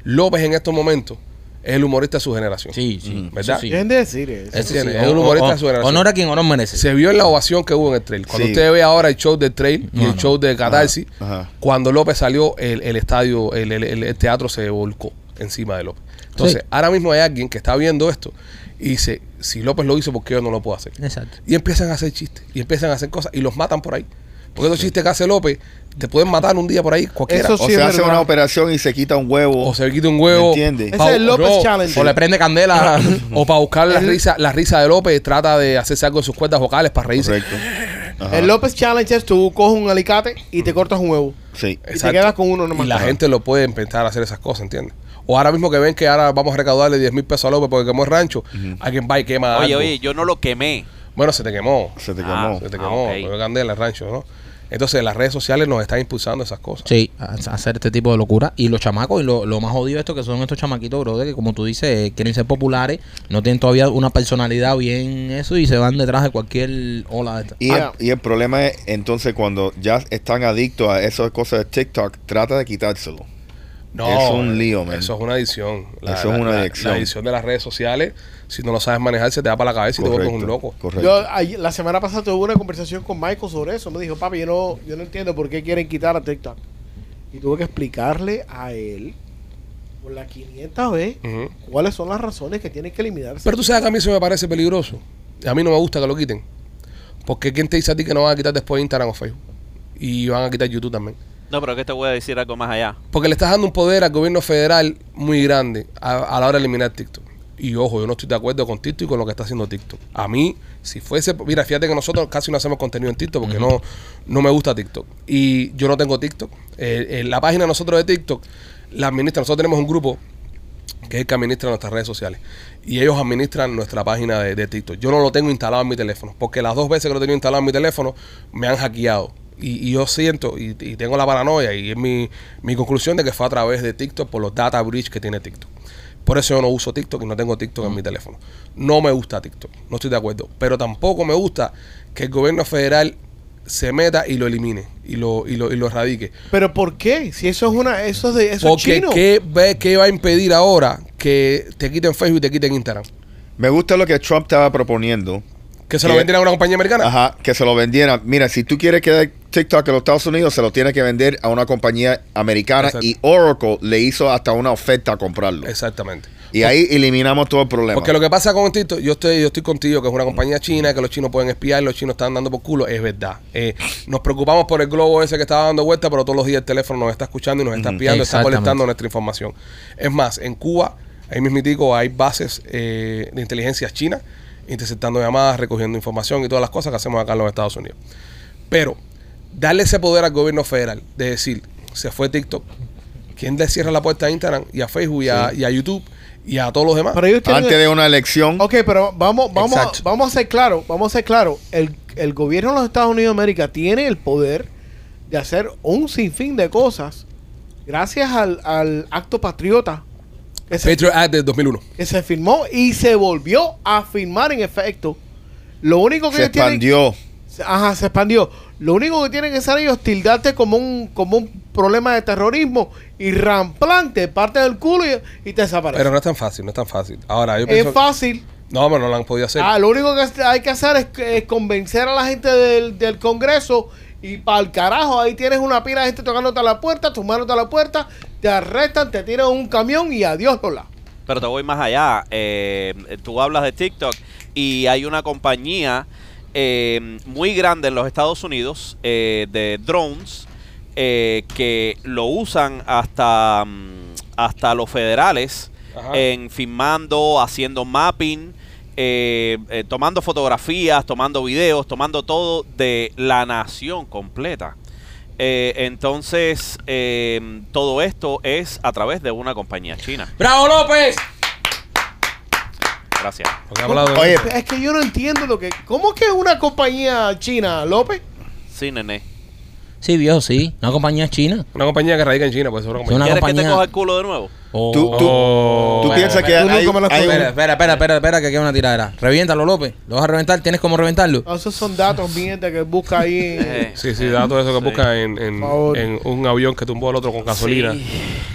López en estos momentos es el humorista de su generación. Sí, sí. Sí. De decir eso. Sí. es un humorista de su generación. Honor a quien honor merece. Se vio en la ovación que hubo en el trail. Cuando Sí. usted ve ahora el show del trail y No, el no. show de Catarsis, Ajá. cuando López salió, el, el estadio, el, el- el- el teatro se volcó encima de López. Entonces, Sí. ahora mismo hay alguien que está viendo esto y dice, si López lo hizo, ¿por qué yo no lo puedo hacer? Exacto. Y empiezan a hacer chistes, y empiezan a hacer cosas, y los matan por ahí. Porque esos chistes que hace López, te pueden matar un día por ahí, cualquiera. Eso O se es hace verdad. una operación y se quita un huevo. o se quita un huevo. ¿Me entiendes? Ese es el López no, Challenge. O le prende candela. O para buscar la risa, la risa de López, trata de hacerse algo en sus cuerdas vocales para reírse. Correcto. Ajá. El López Challenge es tú coges un alicate y te cortas un huevo. Sí. Y te quedas con uno nomás. Y la Ajá. gente lo puede empezar a hacer esas cosas, ¿entiendes? O ahora mismo que ven que ahora vamos a recaudarle 10 mil pesos a López porque quemó el rancho, alguien va y quema Oye, algo. oye, yo no lo quemé. Bueno, se te quemó. Se te Ah, quemó. Se te Ah, quemó. ok. Pero candela el rancho, ¿no? Entonces las redes sociales nos están impulsando esas cosas. Sí, a a hacer este tipo de locura. Y los chamacos, y lo, lo más jodido esto que son estos chamaquitos, bro, que como tú dices, eh, quieren ser populares, no tienen todavía una personalidad bien eso y se van detrás de cualquier ola de esta. Y, Ah. el, y el problema es entonces cuando ya están adictos a esas cosas de TikTok, trata de quitárselo. No, Es un lío, man. Eso es una adicción. Eso es una la- adicción. La adicción de las redes sociales, si no lo sabes manejar, se te da para la cabeza y te vuelves un loco. Correcto. Yo la semana pasada tuve una conversación con Michael sobre eso. Me dijo, papi, yo no, yo no entiendo por qué quieren quitar a TikTok. Y tuve que explicarle a él por la 500 vez cuáles son las razones que tienen que eliminarse. Pero tú sabes que a mí eso me parece peligroso. A mí no me gusta que lo quiten. Porque ¿quién te dice a ti que no van a quitar después Instagram o Facebook? Y van a quitar YouTube también. No, pero que te voy a decir algo más allá. Porque le estás dando un poder al gobierno federal muy grande a, a la hora de eliminar TikTok. Y ojo, yo no estoy de acuerdo con TikTok y con lo que está haciendo TikTok. A mí, si fuese, mira, fíjate que nosotros casi no hacemos contenido en TikTok porque no, no me gusta TikTok. Y yo no tengo TikTok. Eh, eh, la página de nosotros de TikTok la administra, nosotros tenemos un grupo que es el que administra nuestras redes sociales. Y ellos administran nuestra página de, de TikTok. Yo no lo tengo instalado en mi teléfono, porque las dos veces que lo he tenido instalado en mi teléfono me han hackeado. Y, y yo siento y, y tengo la paranoia y es mi, mi conclusión de que fue a través de TikTok por los data breach que tiene TikTok. Por eso yo no uso TikTok y no tengo TikTok en mi teléfono. No me gusta TikTok, no estoy de acuerdo. Pero tampoco me gusta que el gobierno federal se meta y lo elimine y lo, y lo, y lo erradique. Pero ¿por qué? Si eso es una, eso es de, eso es Porque chino. ¿qué, ve- ¿qué va a impedir ahora que te quiten Facebook y te quiten Instagram? Me gusta lo que Trump estaba proponiendo. Que se lo ¿Qué? vendieran a una compañía americana. Ajá, que se lo vendieran. Mira, si tú quieres que TikTok en los Estados Unidos, se lo tiene que vender a una compañía americana Exacto. y Oracle le hizo hasta una oferta a comprarlo. Exactamente. Y ahí eliminamos todo el problema. Porque lo que pasa con TikTok, yo estoy, yo estoy contigo, que es una compañía china, que los chinos pueden espiar, los chinos están dando por culo, es verdad. Eh, nos preocupamos por el globo ese que estaba dando vuelta, pero todos los días el teléfono nos está escuchando y nos está espiando, está colectando nuestra información. Es más, en Cuba, ahí mismitico, hay bases eh, de inteligencia china, interceptando llamadas, recogiendo información y todas las cosas que hacemos acá en los Estados Unidos. Pero, darle ese poder al gobierno federal de decir, se fue TikTok, ¿quién le cierra la puerta a Instagram y a Facebook y a, y a YouTube y a todos los demás? Pero ellos Antes de una elección, Ok, pero vamos, vamos, Exacto. vamos a ser claros, vamos a ser claros. El, el gobierno de los Estados Unidos de América tiene el poder de hacer un sinfín de cosas gracias al, al acto patriota se, Patriot Act del 2001. que se firmó y se volvió a firmar en efecto. Lo único que se ellos tienen- expandió. Ajá, se expandió. Lo único que tienen que hacer ellos es tildarte como un, como un problema de terrorismo y ramplante, parte del culo y, y te desaparece. Pero no es tan fácil, no es tan fácil. Ahora, yo es pienso... fácil. No, pero no lo han podido hacer. Ah, lo único que hay que hacer es, es convencer a la gente del, del Congreso y para el carajo, ahí tienes una pila de gente tocándote a la puerta, tomándote a la puerta, te arrestan, te tiran un camión y adiós, Lola. Pero te voy más allá. Eh, tú hablas de TikTok y hay una compañía eh, muy grande en los Estados Unidos eh, de drones eh, que lo usan hasta, mm, hasta los federales Ajá. en filmando, haciendo mapping, eh, eh, tomando fotografías, tomando videos, tomando todo de la nación completa. Eh, entonces, eh, todo esto es a través de una compañía china. ¡Bravo, López! Gracias. Oye. Es que yo no entiendo lo que. ¿Cómo es que una compañía china, López? Sí, nene. Sí, viejo, sí. Una compañía china. Una compañía que radica en China, pues es una Es compañía. una ¿Quieres que te coja el culo de nuevo? Oh. Tú- tú- Oh. ¿Tú piensas que hay, hay un- Espera, espera, espera, espera, que queda una tiradera. Reviéntalo, López. ¿Lo vas a reventar? ¿Tienes cómo reventarlo? No, esos son datos mierda que busca ahí. Eh, Sí, sí, datos de eso que Sí. busca en, en, en un avión que tumbó al otro con gasolina. sí.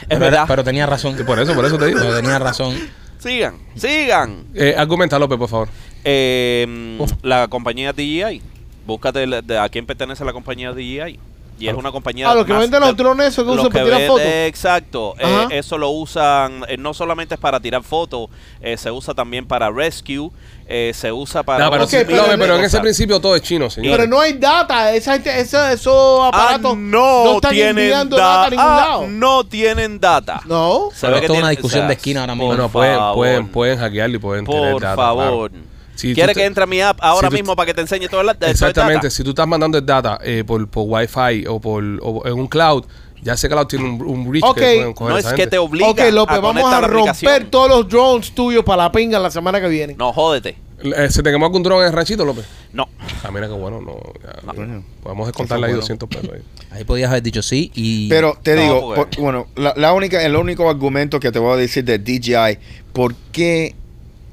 Es Pero, verdad. pero tenía razón. Y por eso, por eso te digo. Pero tenía razón. Sigan, sigan. Eh, argumenta, López, por favor. Eh, la compañía DJI. Búscate el- de a quién pertenece la compañía DJI. Y es una compañía. Ah, los que más- venden los drones esos que usan para que tirar fotos. Exacto. Eh, eso lo usan, eh, no solamente es para tirar fotos, eh, se usa también para rescue, eh, se usa para... No, pero, en ese principio todo es chino, señor. Pero no hay data. Esa gente, esa- esos aparatos Ah, no, están tienen da- data a ningún ah, lado. No tienen data. No. Se Pero ve que esto es una discusión o sea, de esquina ahora mismo. por Bueno, pueden, pueden, pueden hackearlo y pueden tener Por data, favor. claro. Si ¿Quieres que entre a mi app ahora si mismo para que te enseñe todo el, todo el Exactamente, data? si tú estás mandando el data eh, por, por Wi-Fi o por o en un cloud, ya ese cloud tiene un, un reach Ok. que pueden coger No es que gente. te obliga Ok, López, a vamos a romper todos los drones tuyos para la pinga la semana que viene. No, jódete. Eh, ¿Se te quemó algún dron en el ranchito, López? No. Ah, mira qué bueno, no. ya. Podemos descontarle ahí bueno. 200 pesos. ahí. Ahí podías haber dicho sí y... Pero te No, digo, por- bueno, la, la única, el único argumento que te voy a decir de DJI, ¿por qué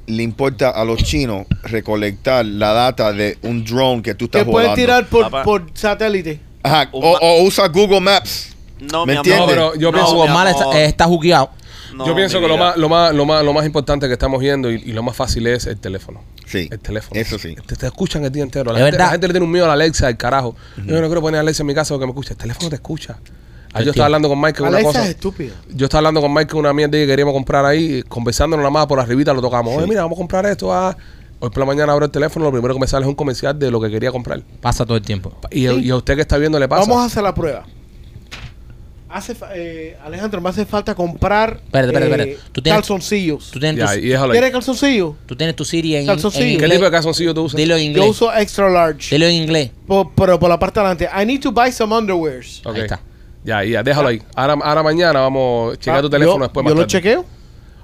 le importa a los chinos recolectar la data de un drone que tú estás Que puedes volando? tirar por, Papá. por satélite. Ajá, o, o usa Google Maps. No, ¿Me mi entiendes? amor. No, pero yo No, pienso- mi mal está, amor. eh, está jugueado. No, Yo pienso mi que lo vida. más, lo, más, lo, más, lo más importante que estamos viendo y, y lo más fácil es el teléfono. Sí, El teléfono. eso sí. Te, te escuchan el día entero. La, Es gente, verdad. la gente le tiene un miedo a la Alexa, el carajo. Yo no quiero poner a Alexa en mi casa porque me escucha. El teléfono te escucha. Ah, yo estaba hablando con Mike una Alexa cosa. es estúpida. Yo estaba hablando con Mike una mierda que queríamos comprar ahí, conversándonos nada más por arribita lo tocamos. Oye, mira, vamos a comprar esto. ah. Hoy por la mañana abro el teléfono, lo primero que me sale es un comercial de lo que quería comprar. Pasa todo el tiempo. Y, y a usted que está viendo le pasa. Vamos a hacer la prueba. Hace, eh, Alejandro, me hace falta comprar Espérate, espérate, eh, espérate. Tú tienes- calzoncillos. Tú tienes, tu, y. ¿Quieres calzoncillos? tú tienes tu Siri en, Calzoncillo. en ¿Qué ¿Qué inglés. tipo de calzoncillo tú usas? Dilo en Yo inglés. uso extra large. Dilo en inglés. Por- pero por la parte de adelante. I need to buy some underwears. Ok. Ahí está. Ya, ya, déjalo ahí. Ahora, ahora mañana vamos a checar Ah, tu teléfono yo, después Yo más lo tarde. chequeo.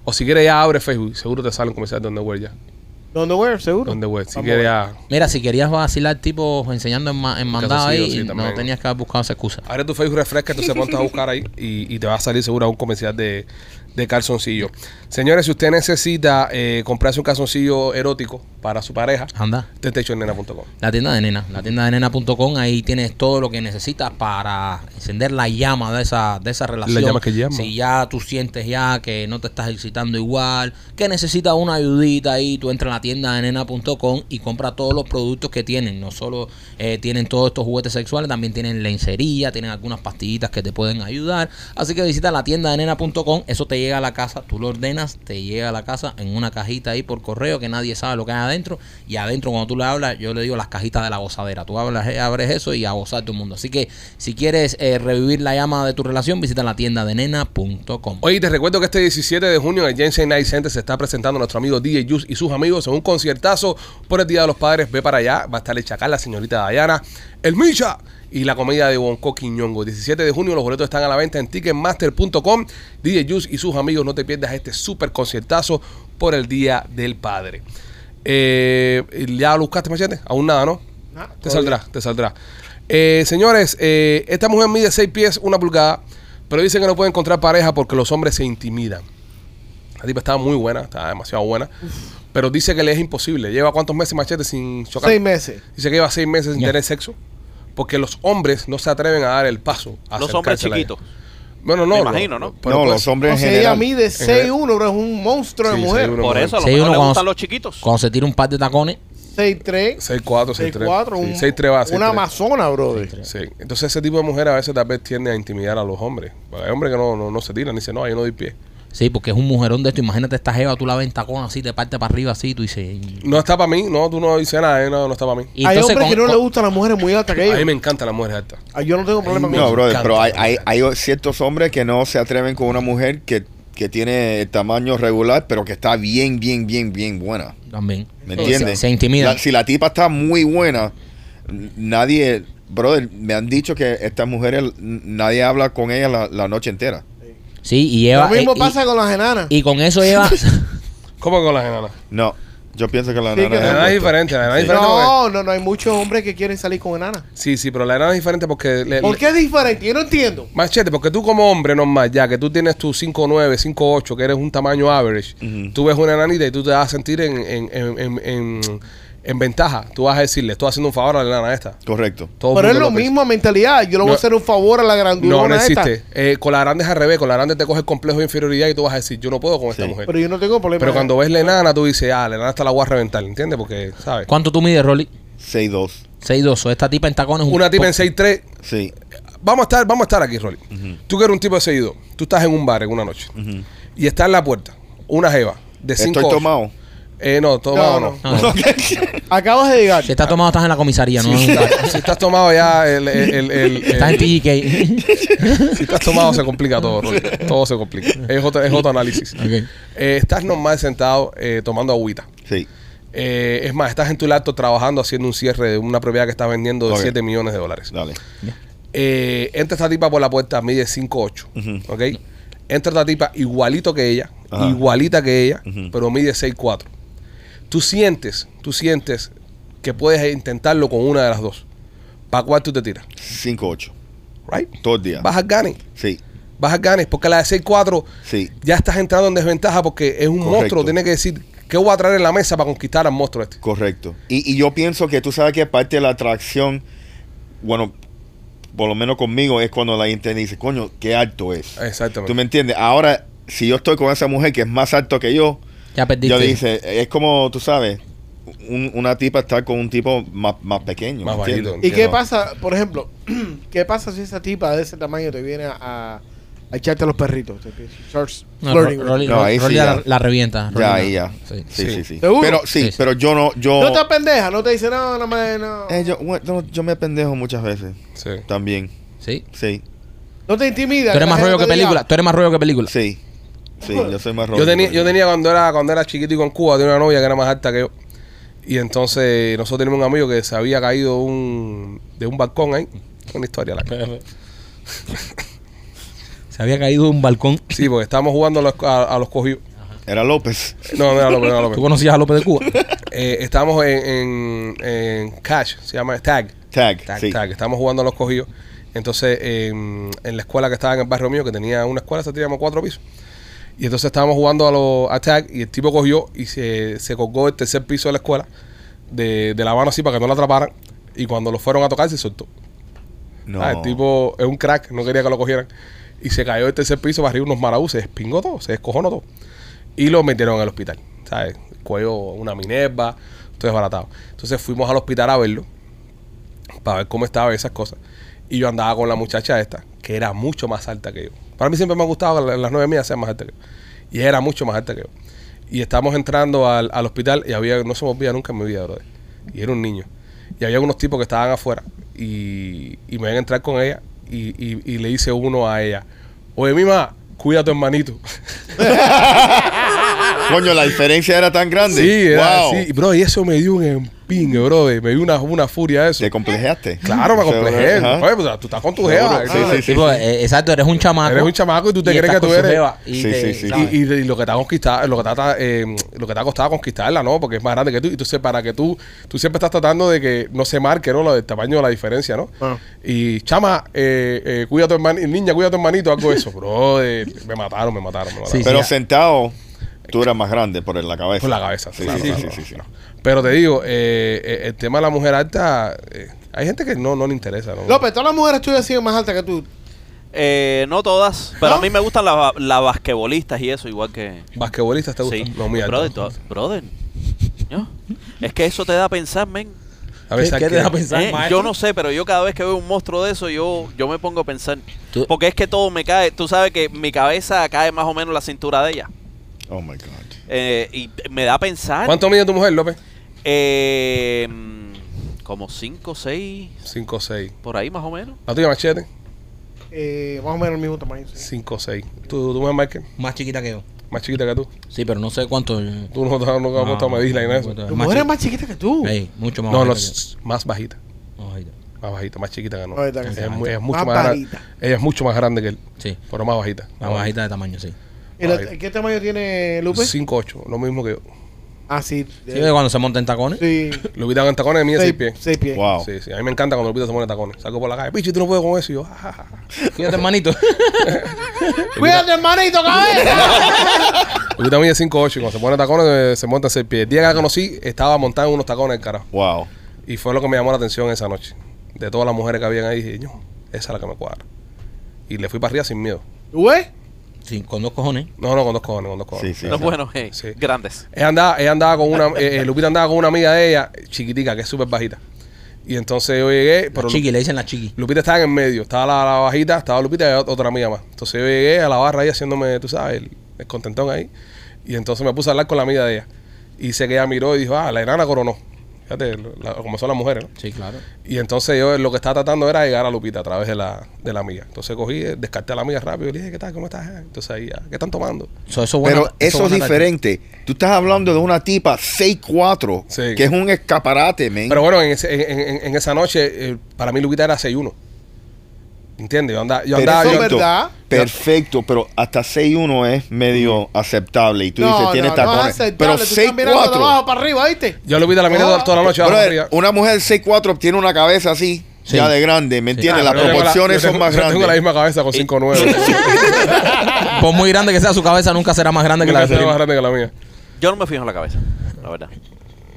O si quieres ya abre Facebook, seguro te sale un comercial de Underwear ya. ¿De underwear, seguro? Underwear. Si quieres a ya... Mira, si querías vacilar tipo enseñando en, ma- en mandado ahí, sí, no tenías que haber buscado esa excusa. Abre tu Facebook, refresca, entonces ponte a buscar ahí y, y te va a salir seguro un comercial de, de calzoncillo. Señores, si usted necesita eh, comprarse un calzoncillo erótico para su pareja, Anda. tetechonena.com. La tienda de nena, la tienda de nena.com, ahí tienes todo lo que necesitas para encender la llama de esa, de esa relación. llama que llama. Si ya tú sientes ya que no te estás excitando igual, que necesitas una ayudita ahí, tú entras a la tienda de nena.com y compra todos los productos que tienen. No solo eh, tienen todos estos juguetes sexuales, también tienen lencería, tienen algunas pastillitas que te pueden ayudar. Así que visita la tienda de nena.com, eso te llega a la casa, tú lo ordenas, te llega a la casa en una cajita ahí por correo que nadie sabe lo que hay adentro. Y adentro, cuando tú le hablas, yo le digo las cajitas de la gozadera. Tú hablas, eh, abres eso y a gozar todo el mundo. Así que si quieres eh, revivir la llama de tu relación, visita la tienda de nena.com. Oye, te recuerdo que este 17 de junio el Jensen Night Center se está presentando nuestro amigo DJ Juice y sus amigos en un conciertazo por el Día de los Padres. Ve para allá, va a estar el Chacal, la señorita Dayana, el Misha y la comedia de Bonco Quiñongo. 17 de junio los boletos están a la venta en ticketmaster.com. DJ Juice y sus amigos, no te pierdas este super conciertazo por el Día del Padre. Eh, ¿Ya lo buscaste, Machete? Aún nada, ¿no? Te saldrá, te saldrá. Eh, señores, eh, esta mujer mide 6 pies, una pulgada, pero dice que no puede encontrar pareja porque los hombres se intimidan. La tipa estaba muy buena, estaba demasiado buena, pero dice que le es imposible. ¿Lleva cuántos meses machete sin chocar? Seis meses. Dice que lleva seis meses sin Ya. tener sexo porque los hombres no se atreven a dar el paso. a Los hombres acercarse a la- chiquitos. Bueno, no. Me no, imagino, ¿no? pero no, pues- los hombres O en sea, ella general. mide 6'1, bro, es un monstruo de Sí, mujer. 6'1. Por eso a lo Sí, mejor uno le cuando- gustan los chiquitos. Cuando se tira un par de tacones, 6'3, 6'4, 6'3. 6'4, Sí, un- 6'3 va, 6'3. una amazona, brother. Sí, entonces ese tipo de mujer a veces tal vez tiende a intimidar a los hombres. Hay hombres que no, no, no se tiran, dicen, no, yo no doy pie. Sí, porque es un mujerón de esto. Imagínate esta jeva, tú la ves en tacón así, te parte para arriba así, tú dices. No está para mí, no, tú no dices nada, eh, no, no está para mí. Y Hay entonces hombres que con- no le con- gustan las mujeres muy altas que A mí ellos. me encantan las mujeres altas. Ah, Yo no tengo problema con No, eso. brother, pero hay, hay, hay ciertos hombres que no se atreven con una mujer que, que tiene el tamaño regular, pero que está bien, bien, bien, bien buena. También. ¿Me Sí, entiendes? Se. La- si la tipa está muy buena, n- nadie, brother, me han dicho que estas mujeres, n- nadie habla con ellas la, la noche entera. Sí, y lleva. Lo mismo eh, y- pasa con las enanas. Y con eso lleva. ¿Cómo con las enanas? No, yo pienso que la Sí, nana que La no. enana es diferente, la enana es diferente porque- No, no, no. Hay muchos hombres que quieren salir con enanas. Sí, sí, pero la enana es diferente porque... le- ¿Por qué es diferente? Yo no entiendo. Machete, porque tú como hombre normal, ya que tú tienes tu 5'9, 5'8, que eres un tamaño average, tú ves una enanita y tú te vas a sentir en, en, en, en, en- en ventaja. Tú vas a decirle, estoy haciendo un favor a la enana esta. Correcto. Todo Pero es lo piensa. mismo mentalidad. Yo le voy No. a hacer un favor a la grandulona No, no existe. Eh, con la grande es al revés. Con la grande te coge el complejo de inferioridad y tú vas a decir, yo no puedo con esta mujer. Pero yo no tengo problema. Pero cuando ves la enana, tú dices, ah, la enana esta la voy a reventar, ¿entiendes? Porque, ¿sabes? ¿Cuánto tú mides, Rolly? 6'2. 6'2". o Esta tipa en tacones. un Una tipa en po- 6'3, Sí. vamos a estar, vamos a estar aquí, Rolly. Tú que eres un tipo de seguido, tú estás en un bar en una noche y está en la puerta una jeva de 5 Estoy tomado. Eh, no, tomado no. No. Acabas de llegar. Si estás tomado, estás en la comisaría, no bar. Si estás tomado ya, el, el, el- el- Estás en TK. si estás tomado se complica todo, Rolly. Todo se complica. Es otro, es otro análisis. Ok. Eh, estás normal sentado eh, tomando agüita. Sí. Eh, es más, estás en tu laptop trabajando haciendo un cierre de una propiedad que estás vendiendo de Ok. 7 millones de dólares. Dale. Eh, entra esta tipa por la puerta, mide 5'8, Ujú. ¿ok? Entra esta tipa igualito que ella, Ajá. igualita que ella, pero mide 6'4. Tú sientes, tú sientes que puedes intentarlo con una de las dos. ¿Para cuál tú te tiras? 5'8. ¿Right? Todo el día. Vas al gane. Sí. Vas al gane, porque la de 6'4 Sí. ya estás entrando en desventaja porque es un Correcto. monstruo. Tienes que decir, ¿qué voy a traer en la mesa para conquistar al monstruo este? Correcto. Y, y yo pienso que tú sabes que parte de la atracción, bueno, por lo menos conmigo, es cuando la gente dice, coño, qué alto es. Exactamente. ¿Tú me entiendes? Ahora, si yo estoy con esa mujer que es más alto que yo, Ya perdiste. yo dice, es como, tú sabes, un- una tipa estar con un tipo más, más pequeño. Más bajito. ¿Y qué pasa, por ejemplo, qué pasa si esa tipa de ese tamaño te viene a, a echarte a los perritos? No, flirting Ro- with Rolly, you. No, ahí Rolly sí la, revienta. Ya, ahí ya. Sí. Sí, sí. Pero sí, pero yo no, yo... No te pendeja, no te dice, no, no me, no. Eh, yo, bueno, yo me pendejo muchas veces. Sí. También. Sí. Sí, No te intimida. Tú eres más rollo que diga, película. Tú eres más rollo que película. sí. Sí, yo soy más Yo tenía, yo tenía cuando era cuando era chiquitico en Cuba, tenía una novia que era más alta que yo. Y entonces nosotros teníamos un amigo que se había caído un, de un balcón ahí. Una historia la Se había caído de un balcón. Sí, porque estábamos jugando a los, a, a los cogidos. Era López. No, no era López, no era López. ¿Tú conocías a López de Cuba? Eh, estábamos en, en, en Cash, se llama Tag. Tag. Tag, sí. tag. Estábamos jugando a los cogidos. Entonces, en, en la escuela que estaba en el barrio mío, que tenía una escuela, se teníamos cuatro pisos. Y entonces estábamos jugando a los a tag y el tipo cogió y se, se colgó el tercer piso de la escuela de, de la mano así para que no la atraparan. Y cuando lo fueron a tocar, se soltó. No. Ah, el tipo es un crack, no quería que lo cogieran. Y se cayó del tercer piso para arriba unos marabús, se despingó todo, se descojonó todo. Y lo metieron el hospital. ¿Sabes? El cuello, una minerva, todo desbaratado. Entonces fuimos al hospital a verlo, para ver cómo estaba y esas cosas. Y yo andaba con la muchacha esta, que era mucho más alta que yo. Para mí siempre me ha gustado que las nueve mías sean más altas que yo. Y ella era mucho más alta que yo. Y estábamos entrando al, al hospital y había, no se me olvida nunca en mi vida, brother. Y era un niño. Y había unos tipos que estaban afuera y, y me ven a entrar con ella y, y- y le dice uno a ella, oye, mima, cuida a tu hermanito. Coño, la diferencia era tan grande. Sí, era wow. así. Bro, y eso me dio un empingue, bro. Me dio una, una furia eso. ¿Te complejaste? Claro, me complejé. ajá. Oye, pues tú estás con tu jeva. Sí, ¿sabes? sí, sí. Tipo, eh, exacto, eres un chamaco. Eres un chamaco y tú te y crees que tú eres. y Sí, te- sí, sí. Y, y- y lo que te ha conquistado, lo que te ha, eh, lo que te ha costado conquistarla, ¿no? Porque es más grande que tú. Y entonces, para que tú, tú siempre estás tratando de que no se marque, ¿no? Lo del tamaño de la diferencia, ¿no? Ah. Y chama, eh, eh, cuida a tu hermanito, niña, cuida a tu hermanito, algo de eso. Bro, eh, me mataron, me mataron, me mataron. Sí, Pero sentado, tú eras más grande por la cabeza. Por la cabeza, Sí, claro, sí, sí, claro, sí, sí. Pero te digo, eh, eh, el tema de la mujer alta, eh, hay gente que no, no le interesa, ¿no? López, todas las mujeres tuyas siguen más altas que tú. Eh, no todas, pero ¿No? a mí me gustan las las basquetbolistas y eso, igual que... ¿Basquetbolistas te gustan? Sí, No, muy brother, to- brother. ¿no? Es que eso te da a pensar, men. A veces ¿Qué- qué te da a pensar, Eh, yo no sé, pero yo cada vez que veo un monstruo de eso, yo, yo me pongo a pensar. Tú- Porque es que todo me cae. Tú sabes que mi cabeza cae más o menos en la cintura de ella. Oh my God. Eh, y me da a pensar. ¿Cuánto mide tu mujer, López? Eh, mm, como 5, 6, 5 6. por ahí más o menos. ¿La tuya, Machete? Eh, más o menos el mismo tamaño. sí. 5 6. ¿Tu, tu mujer, Michael? Más chiquita que yo. Más chiquita que tú. Sí, pero no sé cuánto. Tú no, no, no has puesto a medirla y nada de eso. Tu mujer es más chiquita que tú. Ey, mucho más No, no, más bajita. Más bajita. Más bajita, más chiquita que no. Que sí. es, mucho Más más, grande. ella es mucho más grande que él, Sí, pero más bajita. más bajita de tamaño, sí. ¿Y la- Ahí. ¿Qué tamaño tiene Lupe? 5'8, lo mismo que yo. Ah, sí. Sí, que cuando se monta en tacones. Sí. Lupita en tacones mide 6 Seis, pies. seis pies. Wow. Sí, sí. A mí me encanta cuando Lupita se pone tacones. Salgo por la calle, pichi, tú no puedes con eso. Y yo, "Ah, ja". Fíjate, hermanito. Cuídate, hermanito, cabeza. Lupita mide 5'8 y cuando se pone tacones eh, se monta en 6 pies. El día que la conocí, estaba montada en unos tacones, el carajo. Wow. Y fue lo que me llamó la atención esa noche. De todas las mujeres que habían ahí, dije, no, esa es la que me cuadra. Y le fui para arriba sin miedo. ¿Tú ves? Sí, con dos cojones. No, no, con dos cojones, con dos cojones. Sí, sí. No, bueno, hey, Sí. grandes. Ella andaba, ella andaba con una, eh, eh, Lupita andaba con una amiga de ella, chiquitica, que es súper bajita. Y entonces yo llegué, pero La chiqui, le dicen la chiqui. Lupita estaba en el medio, estaba la, la bajita, estaba Lupita y otra amiga más. Entonces yo llegué a la barra ahí haciéndome, tú sabes, el, el contentón ahí. Y entonces me puse a hablar con la amiga de ella. Y dice que ella miró y dijo, ah, la enana coronó. Fíjate, la- como son las mujeres, ¿no? Sí, claro. Y entonces yo lo que estaba tratando era llegar a Lupita a través de la, de la amiga. Entonces cogí, eh, descarté a la amiga rápido y le dije, ¿qué tal? ¿Cómo estás? Eh, Entonces ahí, ah, ¿qué están tomando? So, eso buena- Pero eso es diferente. Tú estás hablando de una tipa 6'4", Sí. que es un escaparate, man. Pero bueno, en, ese- en, en- en esa noche, eh, para mí Lupita era 6'1". ¿Entiendes? Yo andaba, yo andaba, yo- es verdad. Perfecto, pero hasta 6'1 es medio aceptable. Y tú no, dices, tiene no, no es tacones. aceptable. pero Tú estás mirando de 6'4". abajo para arriba, ¿viste? yo a Lupita la miré toda, toda la noche Brother, una mujer 6'4 tiene una cabeza así, Sí. ya de grande, ¿me entiendes? Ah, Las la- proporciones yo tengo- son más yo Tengo la grandes. misma cabeza con 5'9". Por muy grande que sea su cabeza, nunca será más grande que la de será más grande que la mía. Yo no me fijo en la cabeza, la verdad.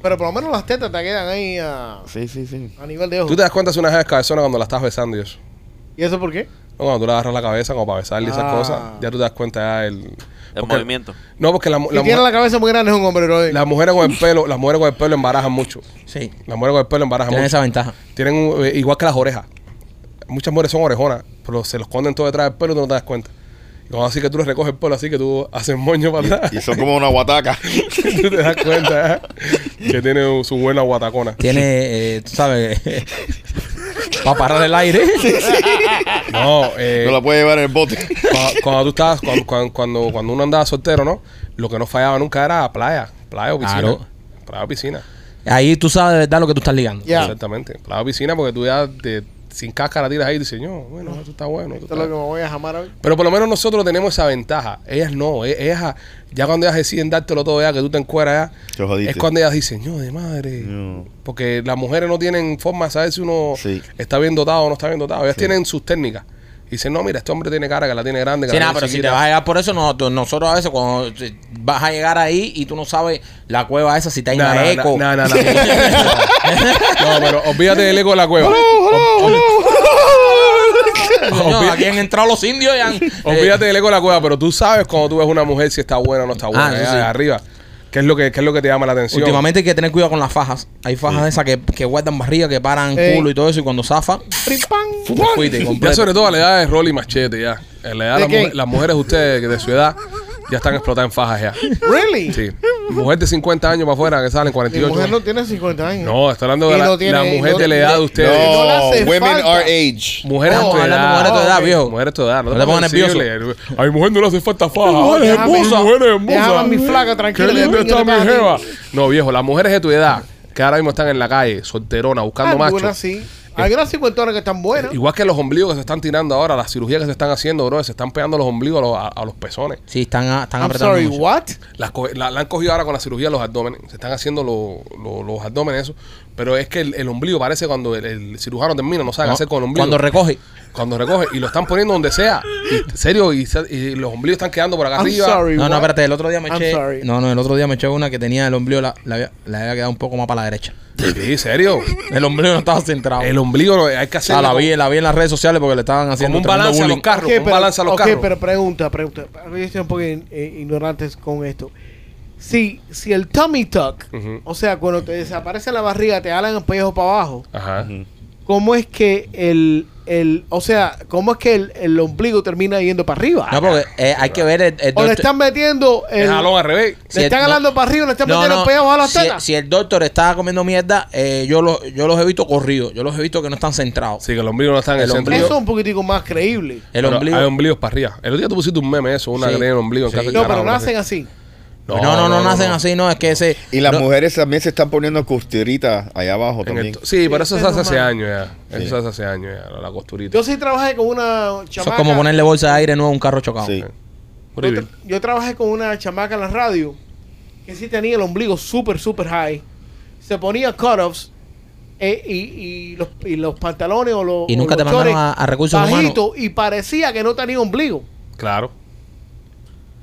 Pero por lo menos las tetas te quedan ahí a, Sí, sí, sí. a nivel de ojo. Tú te das cuenta si una es cabezona cuando la estás besando y eso. ¿Y eso por qué? No, cuando tú le agarras la cabeza como para besarle y esas Ah. cosas, ya tú te das cuenta ya el... El porque- movimiento. No, porque la, mu- Si la tiene mujer- la cabeza muy grande es un hombre, bro. las mujeres con el pelo, las mujeres con el pelo embarajan mucho. Sí, Las mujeres con el pelo embarajan tiene mucho. esa ventaja. Tienen un- eh, igual que las orejas. Muchas mujeres son orejonas, pero se los esconden todo detrás del pelo y tú no te das cuenta. Y cuando así que tú les recoges el pelo así que tú haces moño para atrás, Y son como una guataca. tú te das cuenta ¿eh? que tiene su buena guatacona. Tiene, eh, tú sabes, para parar el aire. No, eh, no la puede llevar en el bote. cuando, cuando tú estabas, cuando, cuando, cuando, uno andaba soltero, ¿no? Lo que no fallaba nunca era playa, playa o piscina. Claro. Playa o piscina. Ahí tú sabes de verdad lo que tú estás ligando. Ya. Exactamente. Playa o piscina porque tú ya te- sin cáscara tiras ahí y dices, no, bueno, esto está bueno. esto Esto es lo que me voy a jamar hoy. Pero por lo menos nosotros tenemos esa ventaja. Ellas no. e- Ellas, ya cuando ellas deciden dártelo todo, ya que tú te encueras ya, es cuando ellas dicen, no, de madre. No. Porque las mujeres no tienen forma de saber si uno Sí. está bien dotado o no está bien dotado. Ellas tienen sus técnicas. Y dicen, no, mira, este hombre tiene cara que la tiene grande. Que Sí, la nada, tiene pero si te chiquita". vas a llegar por eso, nosotros, nosotros a veces cuando te- vas a llegar ahí y tú no sabes la cueva esa, si está en No, la no, eco. no, no, no. No, pero olvídate del eco de la cueva. Coño, aquí han entrado los indios y han... eh, Olvídate del eco de la cueva, pero tú sabes cuando tú ves una mujer si está buena o no está buena. Ah, eso allá sí. de arriba. ¿Qué es, lo que, ¿Qué es lo que te llama la atención? Últimamente hay que tener cuidado con las fajas. Hay fajas de esas que, que guardan barriga, que paran Ey. culo y todo eso. Y cuando zafa, pam. Ya sobre todo a la edad de rol y machete, ya. En la edad ¿De las, mujeres, las mujeres de ustedes, de su edad, ya están explotadas en fajas ya. Really? Sí. Mujer de 50 años para afuera que salen Mi 48. mujer no tiene 50 años. No, está hablando de Y la, no tiene- la mujer no- de la edad de ustedes. No le No, hace women falta. are age. Mujeres tu hablando de edad. mujeres de tu edad, viejo. Mujeres de tu edad. No te pongas nervioso. sensible. A mi mujer no le hace falta faja. No, Ay, déjame- hermosa. Mujeres hermosas. déjame a mi flaca tranquila, Qué que linda está mi de paz jeva. No, viejo, las mujeres de tu edad, que ahora mismo están en la calle, solterona, buscando Algunas machos. sí. Hay unas cincuentonas que están buenas. Igual que los ombligos que se están tirando ahora, las cirugías que se están haciendo, bro, se están pegando los ombligos a los, a- a los pezones. Sí, están, a- están I'm apretando sorry, mucho. what? Las la, la han cogido ahora con la cirugía los abdómenes. Se están haciendo lo- lo- los abdómenes, eso. Pero es que el, el ombligo parece cuando el, el cirujano termina, no sabe qué hacer con el ombligo. Cuando recoge. Cuando recoge y lo están poniendo donde sea. Y, serio, y, los ombligos están quedando por acá I'm arriba. sorry. No, no, espérate, el otro día me I'm eché. sorry. No, no, el otro día me eché una que tenía el ombligo, la, la, había- la había quedado un poco más para la derecha. Sí, serio. El ombligo no estaba centrado. El ombligo hay que hacerlo. sea, la vi, la vi en las redes sociales porque le estaban haciendo Como un balance a los bullying. carros. Ok, un balance a los ok, carros. pero pregunta, pregunta. Yo estoy un poco eh, ignorantes con esto. Si, si el tummy tuck, o sea, cuando te desaparece la barriga, te jalan el pellejo para abajo, Ajá. ¿cómo es que el, el o sea, cómo es que el, el ombligo termina yendo para arriba? No, porque eh, hay que ver el, el o le están metiendo el, El jalón al revés. le Si están no- jalando para arriba, le están No, metiendo no, el a las si, tetas. si el doctor estaba comiendo mierda, eh, yo, los, yo los he visto corridos. Yo los he visto que no están centrados. Sí, que el ombligo no está en el, El centro. Eso es un poquitico más creíble. El Pero ombligo. Hay ombligos para arriba. El otro día tú pusiste un meme eso, una Sí. que tenía el ombligo en Sí. casa del No, pero nacen así. No, no, no, nacen así, no, es que ese. Y las no- mujeres también se están poniendo costuritas allá abajo también. el- sí, pero eso se es hace hace años ya. Eso se hace hace años ya, la, costurita. Yo sí trabajé con una Eso chamaca. es como ponerle bolsa de aire nuevo a un carro chocado. Sí. Yo, Reveal. tra- yo trabajé con una chamaca en la radio que sí tenía el ombligo súper, súper high. Se ponía cut-offs eh, y, y los, y los pantalones o los. Y nunca los te mandaron a- a recursos bajitos Y parecía que no tenía ombligo. Claro.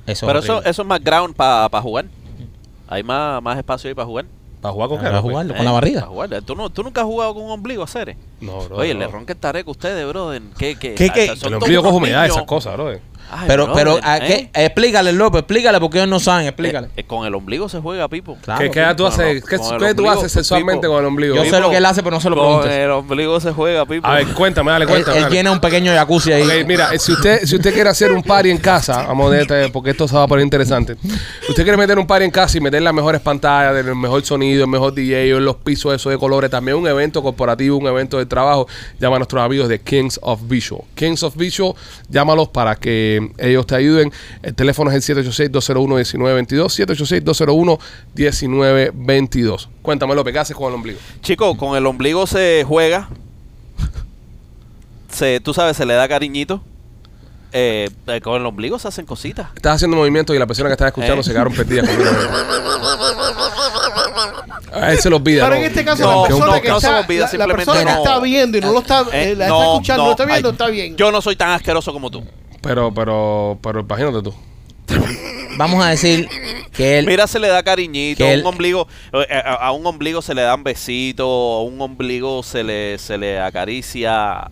Eso Pero es eso, eso es más ground para jugar. Hay más, más espacio ahí para jugar. ¿Para jugar con qué? Para López? jugarlo, Eh, con la barriga. pa' jugar. ¿Tú, no, ¿Tú nunca has jugado con un ombligo, Cere? No, bro. Oye, no. le ronca el tareco a ustedes, brother. ¿Qué, qué? ¿Qué, qué? Ah, son El ombligo coge humedad, esas cosas, bro. Ay, Pero, brother, pero, ¿a ¿eh? qué? explícale, López, explícale porque ellos no saben, explícale. Eh, eh, con el ombligo se juega, Pipo. Claro, ¿Qué, qué tú con haces? ¿Qué, con tú haces sexualmente Pipo. con el ombligo? Yo sé lo que él hace, pero no se lo Con preguntes. el ombligo se juega, Pipo. A ver, cuéntame, dale, cuéntame. él tiene un pequeño jacuzzi ahí. Mira, eh, si usted, si usted quiere hacer un party en casa, vamos a porque esto se va a poner interesante. Usted quiere meter un party en casa y meter las mejores pantallas, el mejor sonido, el mejor DJ, en los pisos esos de colores, también un evento corporativo, un evento de trabajo, llama a nuestros amigos de Kings of Visual. Kings of Visual, llámalos para que ellos te ayuden. El teléfono es el 786-201-1922, 786-201-1922. Cuéntame, López, ¿qué haces con el ombligo? Chico, con el ombligo se juega. Se, tú sabes, se le da cariñito. Eh, eh, con el ombligo se hacen cositas. Estás haciendo movimientos y las personas que están escuchando Eh. se quedaron perdidas. A él se los olvida. Pero ¿no? en este caso, No, la persona no, que no se está, olvida, la- la, simplemente persona que no. está viendo y no lo está, Eh, eh, la está no, escuchando, no, no está viendo, ay, está bien. Yo no soy tan asqueroso como tú. Pero, pero, pero imagínate tú. Vamos a decir que él. Mira, se le da cariñito. él- un ombligo, eh, a, a un ombligo se le dan besitos. A un ombligo se le, se le acaricia.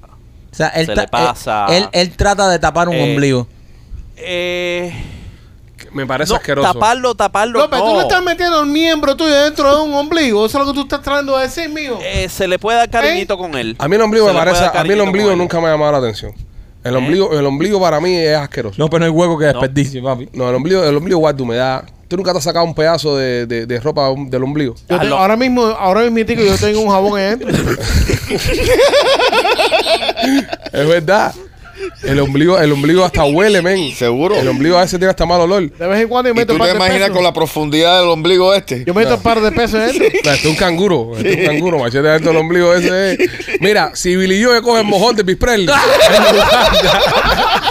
o sea, él, se ta- le pasa. Él, él trata de tapar un Eh, ombligo. Eh, Me parece no, asqueroso. taparlo, taparlo. López, tú no. le estás metiendo el miembro tuyo dentro de un ombligo. Eso es lo que tú estás tratando de decir, mío. Eh, se le puede dar cariñito con él. A mí el ombligo Se me parece, a mí el ombligo nunca me ha llamado la atención. El ¿Eh? ombligo, el ombligo para mí es asqueroso. No, pero no hay hueco que No. desperdicie, papi. No, el ombligo, el ombligo guarda humedad. ¿Tú nunca te has sacado un pedazo de, de- de ropa del ombligo? Yo Ah, tengo- ahora mismo, ahora mismo tico, yo tengo un jabón ahí. Es verdad. El ombligo, el ombligo hasta huele, men. ¿Seguro? El ombligo a veces tiene hasta mal olor. De vez en cuando yo ¿Y meto tú un par te de imaginas pesos. con la profundidad del ombligo este? Yo meto un par de pesos dentro. Este es un canguro, este es un canguro, machete dentro del ombligo ese. es- Mira, si Billy Joe coge el mojón de Pisprel, él lo guarda.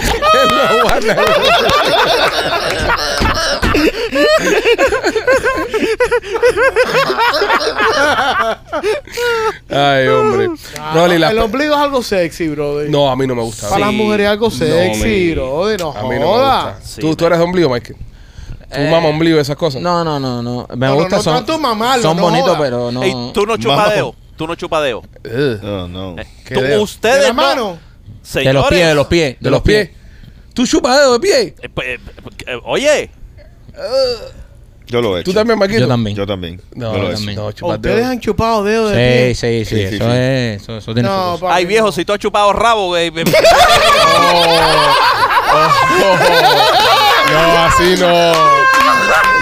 Él lo guarda. Ay, hombre. Rolly, la- el ombligo es algo sexy, brother. No, a mí no me gusta. Para las Sí. mujeres es algo No, sexy, me- brother. No A mí no me joda. gusta. Sí, ¿Tú, tú eres de ombligo, Michael. ¿Tu Eh, mamá ombligo y esas cosas? No, no, no, no. Me No, no, gusta, no son, tanto mamarlo, son no bonitos, joda. pero no. Ey, tú no chupadeo. Tú no chupadeo. Ugh. No, no. Eh, ¿Qué tú- dedo? De ustedes la no- mano. De los pies, de los pies. ¿De los pies? ¿Tú chupas dedo de pie? Eh, pues, eh, eh, oye, Yo lo he hecho. ¿Tú también, Maquito? Yo también. Yo también. No, Yo lo he no, hecho. no, ¿O chupar Ustedes dedo. han chupado dedos de Sí, sí, sí, Sí, sí, eso sí. es. Eso, eso tiene su No, papi, ay viejo, si tú has chupado rabo, güey. No, así no.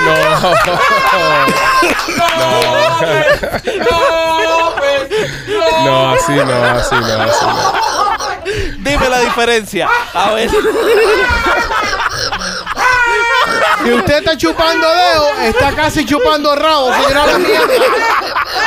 No. No. No, así no, así no, así no. Dime la diferencia. A ver. Si usted está chupando dedos, está casi chupando rabo. No la mierda.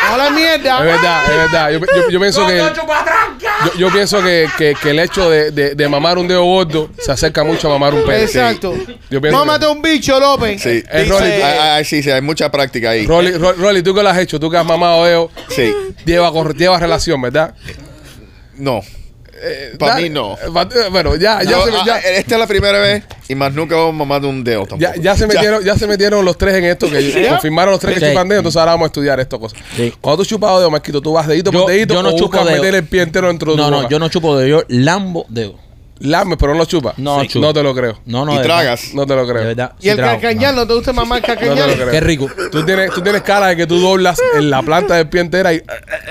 No la Es mierda. verdad, es verdad. Yo, yo- yo pienso que. Yo, yo pienso que, que- que el hecho de, de- de mamar un dedo gordo se acerca mucho a mamar un pene. Exacto. Yo pienso Mámate que- un bicho, López. Sí. Eh, Dice- Rolly, Ay, ay, ay, sí, sí, hay mucha práctica ahí. Rolly, Ro- Rolly, tú que lo has hecho, tú que has mamado dedo, Sí. lleva, corre- lleva relación, ¿verdad? No. Eh, Pa' dale. mí no. Eh, pa- eh, Bueno, ya, ya, se, ah, ya, esta es la primera vez y más nunca vamos a mamar de un dedo tampoco. ya, ya se metieron, ya se metieron los tres en esto, que confirmaron los tres que Sí. chupan dedo, entonces ahora vamos a estudiar esto cosas. Sí. Cuando tú chupas dedo, Marquito, tú vas dedito Yo- por dedito yo no o chupo buscas dedo. meter el pie entero dentro de tu No, no, boca? yo no chupo dedo, yo lambo dedo. Lames, pero no lo chupas. No, Sí. chupo. No te lo creo. No, no. Y de tragas. No te lo De creo. verdad. Y sí el trago, cacañal, ¿no te gusta mamar No te lo cacañal? creo. Qué rico. Tú tienes, tú tienes cara de que tú doblas en la planta del pie entera y eh,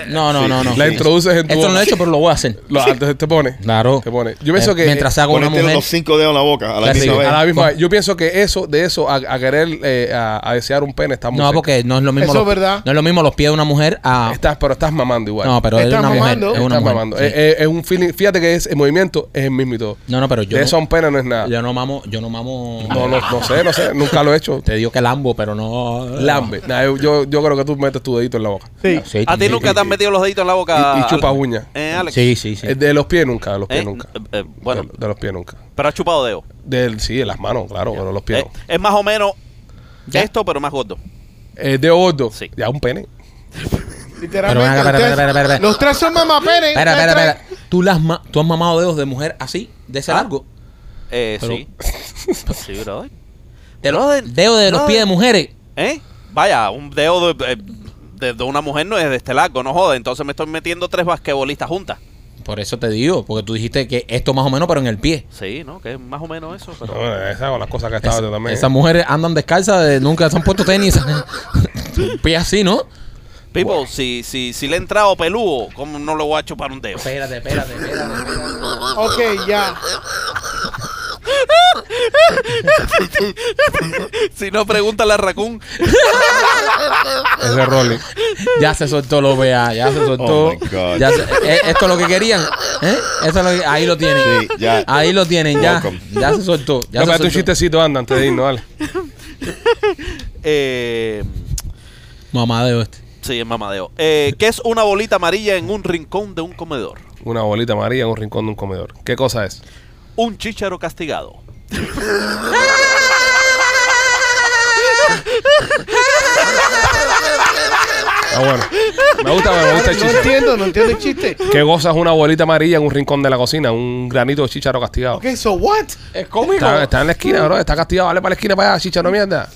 No, no, no, no. la introduces en tu Esto no lo he hecho, pero lo voy a hacer. Lo, antes te pone. Claro. Te pone. Yo pienso Eh, que Mientras hago una mujer. los cinco dedos en la boca a la misma vez. a la misma vez. Yo pienso que eso, de eso, a, a querer, eh, a, a desear un pene está muy No, cerca. porque no es lo mismo. Eso los- es verdad. No es lo mismo los pies de una mujer a. Estás, pero estás mamando igual. No, pero es Estás una mujer. mamando. Es una mamando. es un feeling. Fíjate que es el movimiento es el mismo No, no, pero yo. de no- eso a un pene no es nada. Yo no mamo. Yo no mamo. No, no, no sé, no sé. Nunca lo he hecho. Te digo que lambo, pero no. Lambe. Nah, yo- yo, creo que tú metes tu dedito en la boca. Sí. Sí, A ti nunca te han metido los deditos en la boca. Y- y chupas uñas. Eh, Alex. Sí, sí, sí. Eh, De los pies nunca, de los pies Eh, nunca. eh, bueno, De, de los pies nunca. pero has chupado dedo. Del, sí, en las manos, claro, pero los pies. Eh, es más o menos Ya. esto, pero más gordo. Eh, dedo gordo. Sí. Ya, un pene. Literalmente. Pero ven acá, espera, ustedes- espera, espera, espera. Los tres son mamapenes. Espera, espera, espera. ¿Tú, las ma- ¿Tú has mamado dedos de mujer así, de ese Ah. largo? Eh, Pero- sí. sí, brother. De los Brother, dedos de los brother. pies de mujeres. ¿Eh? Vaya, un dedo de, de- de una mujer no es de este largo, no jode. Entonces me estoy metiendo tres basquetbolistas juntas. Por eso te digo, porque tú dijiste que esto más o menos, pero en el pie. Sí, ¿no? Que es más o menos eso. Pero... No, esas son las cosas que estaba Es- también. esas mujeres andan descalzas, de- nunca se han puesto tenis. Un pie así, ¿no? People, si, si, si le he entrado peludo, ¿cómo no le voy a chupar un dedo? Espérate, espérate, espérate. Ok, ya. si no, pregúntale a Raccoon. Es de Rolly. Ya se soltó lo vea, ya se soltó. Oh my God. Ya se- eh, esto es lo que querían. ¿eh? Eso es lo que- ahí lo tienen. Sí, ya. Ahí lo tienen, ya. Welcome. Ya se soltó. Ya No, se pero un soltó. chistecito anda antes de irnos, dale. Eh, Mamadeo este. Sí, es mamadeo. Eh, ¿Qué es una bolita amarilla en un rincón de un comedor? Una bolita amarilla en un rincón de un comedor. ¿Qué cosa es? Un chícharo castigado. Ah, bueno. Me gusta, me gusta el No chiste. entiendo, no entiendo el chiste. ¿Qué cosa es una bolita amarilla en un rincón de la cocina? Un granito de chícharo castigado. Ok, so what? Es cómico. Está, está en la esquina, bro. Está castigado. Vale para la esquina para allá, chícharo mierda.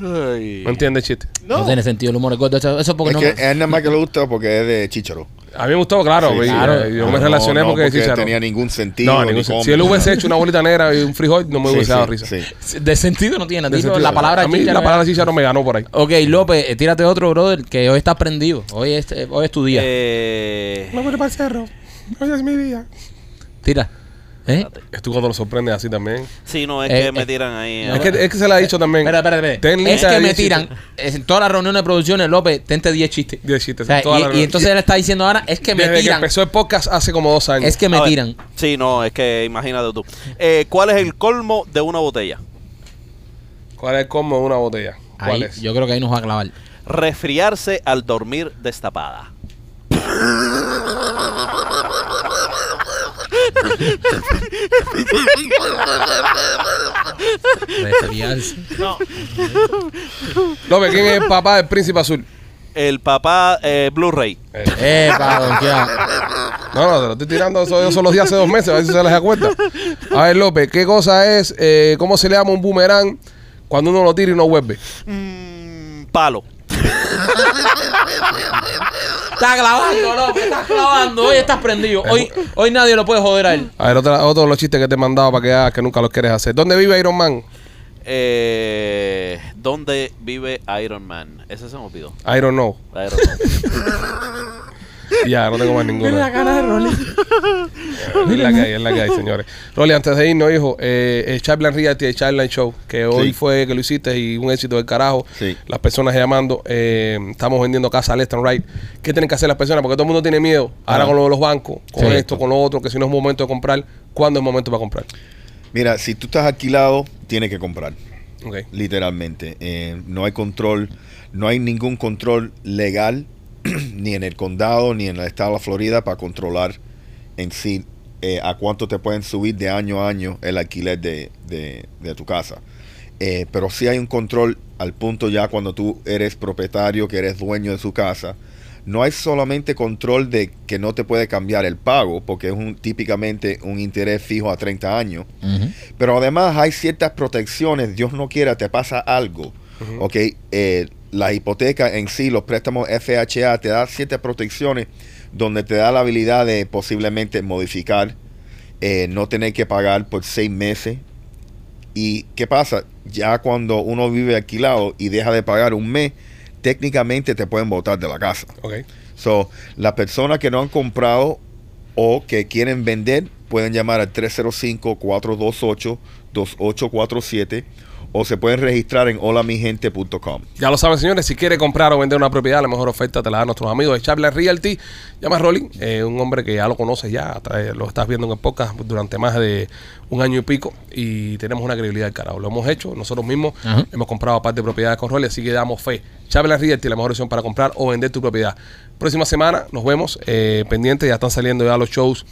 No entiende el chiste. No. No. tiene sentido el humor gordo. Eso, eso porque Es no. que a él nada más que le gusta porque es de chicharo. A mí me gustó, claro. Sí, y, claro. eh, Yo No, me relacioné no, porque es porque chícharo. tenía ningún sentido. No, ni ningún sentido. cómo. Si él hubiese hecho una bolita negra y un frijol, no me Sí, hubiese dado sí, risa. sí. De sentido no tiene. Sentido. la palabra A mí la es- palabra chícharo me ganó por ahí. Ok, López, eh, tírate otro, brother, que hoy estás prendido. Hoy es, eh, hoy es tu día. Eh, Me voy para el cerro. Hoy es mi día. Tira. ¿Eh? Tú cuando lo sorprendes así también. sí, no, es Eh, que eh, me tiran ahí. Es que, es que se le ha dicho también. Espera, espera, espera. Ten Es que me 10 tiran. chistes. es En todas las reuniones de producciones, López, tente 10 chistes. 10 chistes, O sea, toda la y, entonces él está diciendo ahora, es que me Desde que tiran. empezó el podcast hace como dos años. Es que me ver, tiran. Sí, no, es que imagínate tú. Eh, ¿Cuál es el colmo de una botella? ¿Cuál es el combo de una botella? ¿Cuál Ahí, es? yo creo que ahí nos va a clavar. Resfriarse al dormir destapada. Resfriarse. López, ¿quién es el papá del príncipe azul? El papá eh, Blu-ray. Eh, pa, donkeado. No, no, te lo estoy tirando. Eso, eso los días hace dos meses, a ver si se les da cuenta. A ver, López, ¿qué cosa es, eh, cómo se le llama un boomerang cuando uno lo tira y no vuelve? Mm, palo. Está clavando, López, estás clavando. Hoy estás prendido. Hoy, hoy nadie lo puede joder a él. A ver, otra, otro de los chistes que te he mandado para que hagas que nunca los quieres hacer. ¿Dónde vive Iron Man? Eh, ¿Dónde vive Iron Man? Ese se me olvidó. I don't know. Iron Man. Ya, no tengo más ninguno. cara de Rolly. Es la que hay, es la que hay, señores. Rolly, antes de irnos, hijo, eh, el Chapline Realty, el Chapline Show, que hoy Sí. fue que lo hiciste y un éxito del carajo. Sí. Las personas llamando, eh, estamos vendiendo casa left and right. ¿Qué tienen que hacer las personas? Porque todo el mundo tiene miedo. Ahora Ah. con lo de los bancos, con Sí. esto, con lo otro, que si no es momento de comprar, ¿cuándo es momento para comprar? Mira, si tú estás alquilado, tienes que comprar. Literalmente. Eh, no hay control, no hay ningún control legal, ni en el condado, ni en el estado de la Florida, para controlar en sí eh, a cuánto te pueden subir de año a año el alquiler de, de- de tu casa. Eh, pero sí hay un control al punto ya cuando tú eres propietario, que eres dueño de su casa. No hay solamente control de que no te puede cambiar el pago, porque es un, típicamente un interés fijo a 30 años. Pero además hay ciertas protecciones, Dios no quiera, te pasa algo. Ok, eh, la hipoteca en sí, los préstamos FHA, te da ciertas protecciones donde te da la habilidad de posiblemente modificar, eh, no tener que pagar por seis meses. ¿Y qué pasa? Ya cuando uno vive alquilado y deja de pagar un mes, técnicamente te pueden botar de la casa. Ok. So, las personas que no han comprado o que quieren vender pueden llamar al 305-428-2847 o se pueden registrar en holamigente.com. Ya lo saben, señores, si quiere comprar o vender una propiedad, la mejor oferta te la dan nuestros amigos de Chapler Realty. Llama a Rolling, eh, un hombre que ya lo conoces ya, trae- lo estás viendo en el podcast durante más de un año y pico y tenemos una credibilidad del carajo. Lo hemos hecho nosotros mismos, Ajá. hemos comprado parte de propiedades con Rolling, así que damos fe. Chapler Realty, la mejor opción para comprar o vender tu propiedad. Próxima semana nos vemos, eh, pendientes, ya están saliendo ya los shows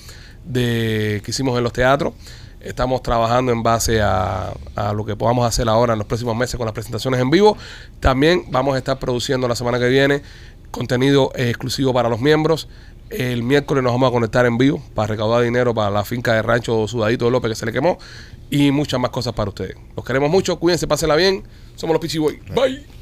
de, que hicimos en los teatros. Estamos trabajando en base a, a lo que podamos hacer ahora en los próximos meses con las presentaciones en vivo. También vamos a estar produciendo la semana que viene contenido exclusivo para los miembros. El miércoles nos vamos a conectar en vivo para recaudar dinero para la finca de rancho Sudadito de López que se le quemó y muchas más cosas para ustedes. Los queremos mucho, cuídense, pásenla bien. Somos los Pichi Boys. Bye.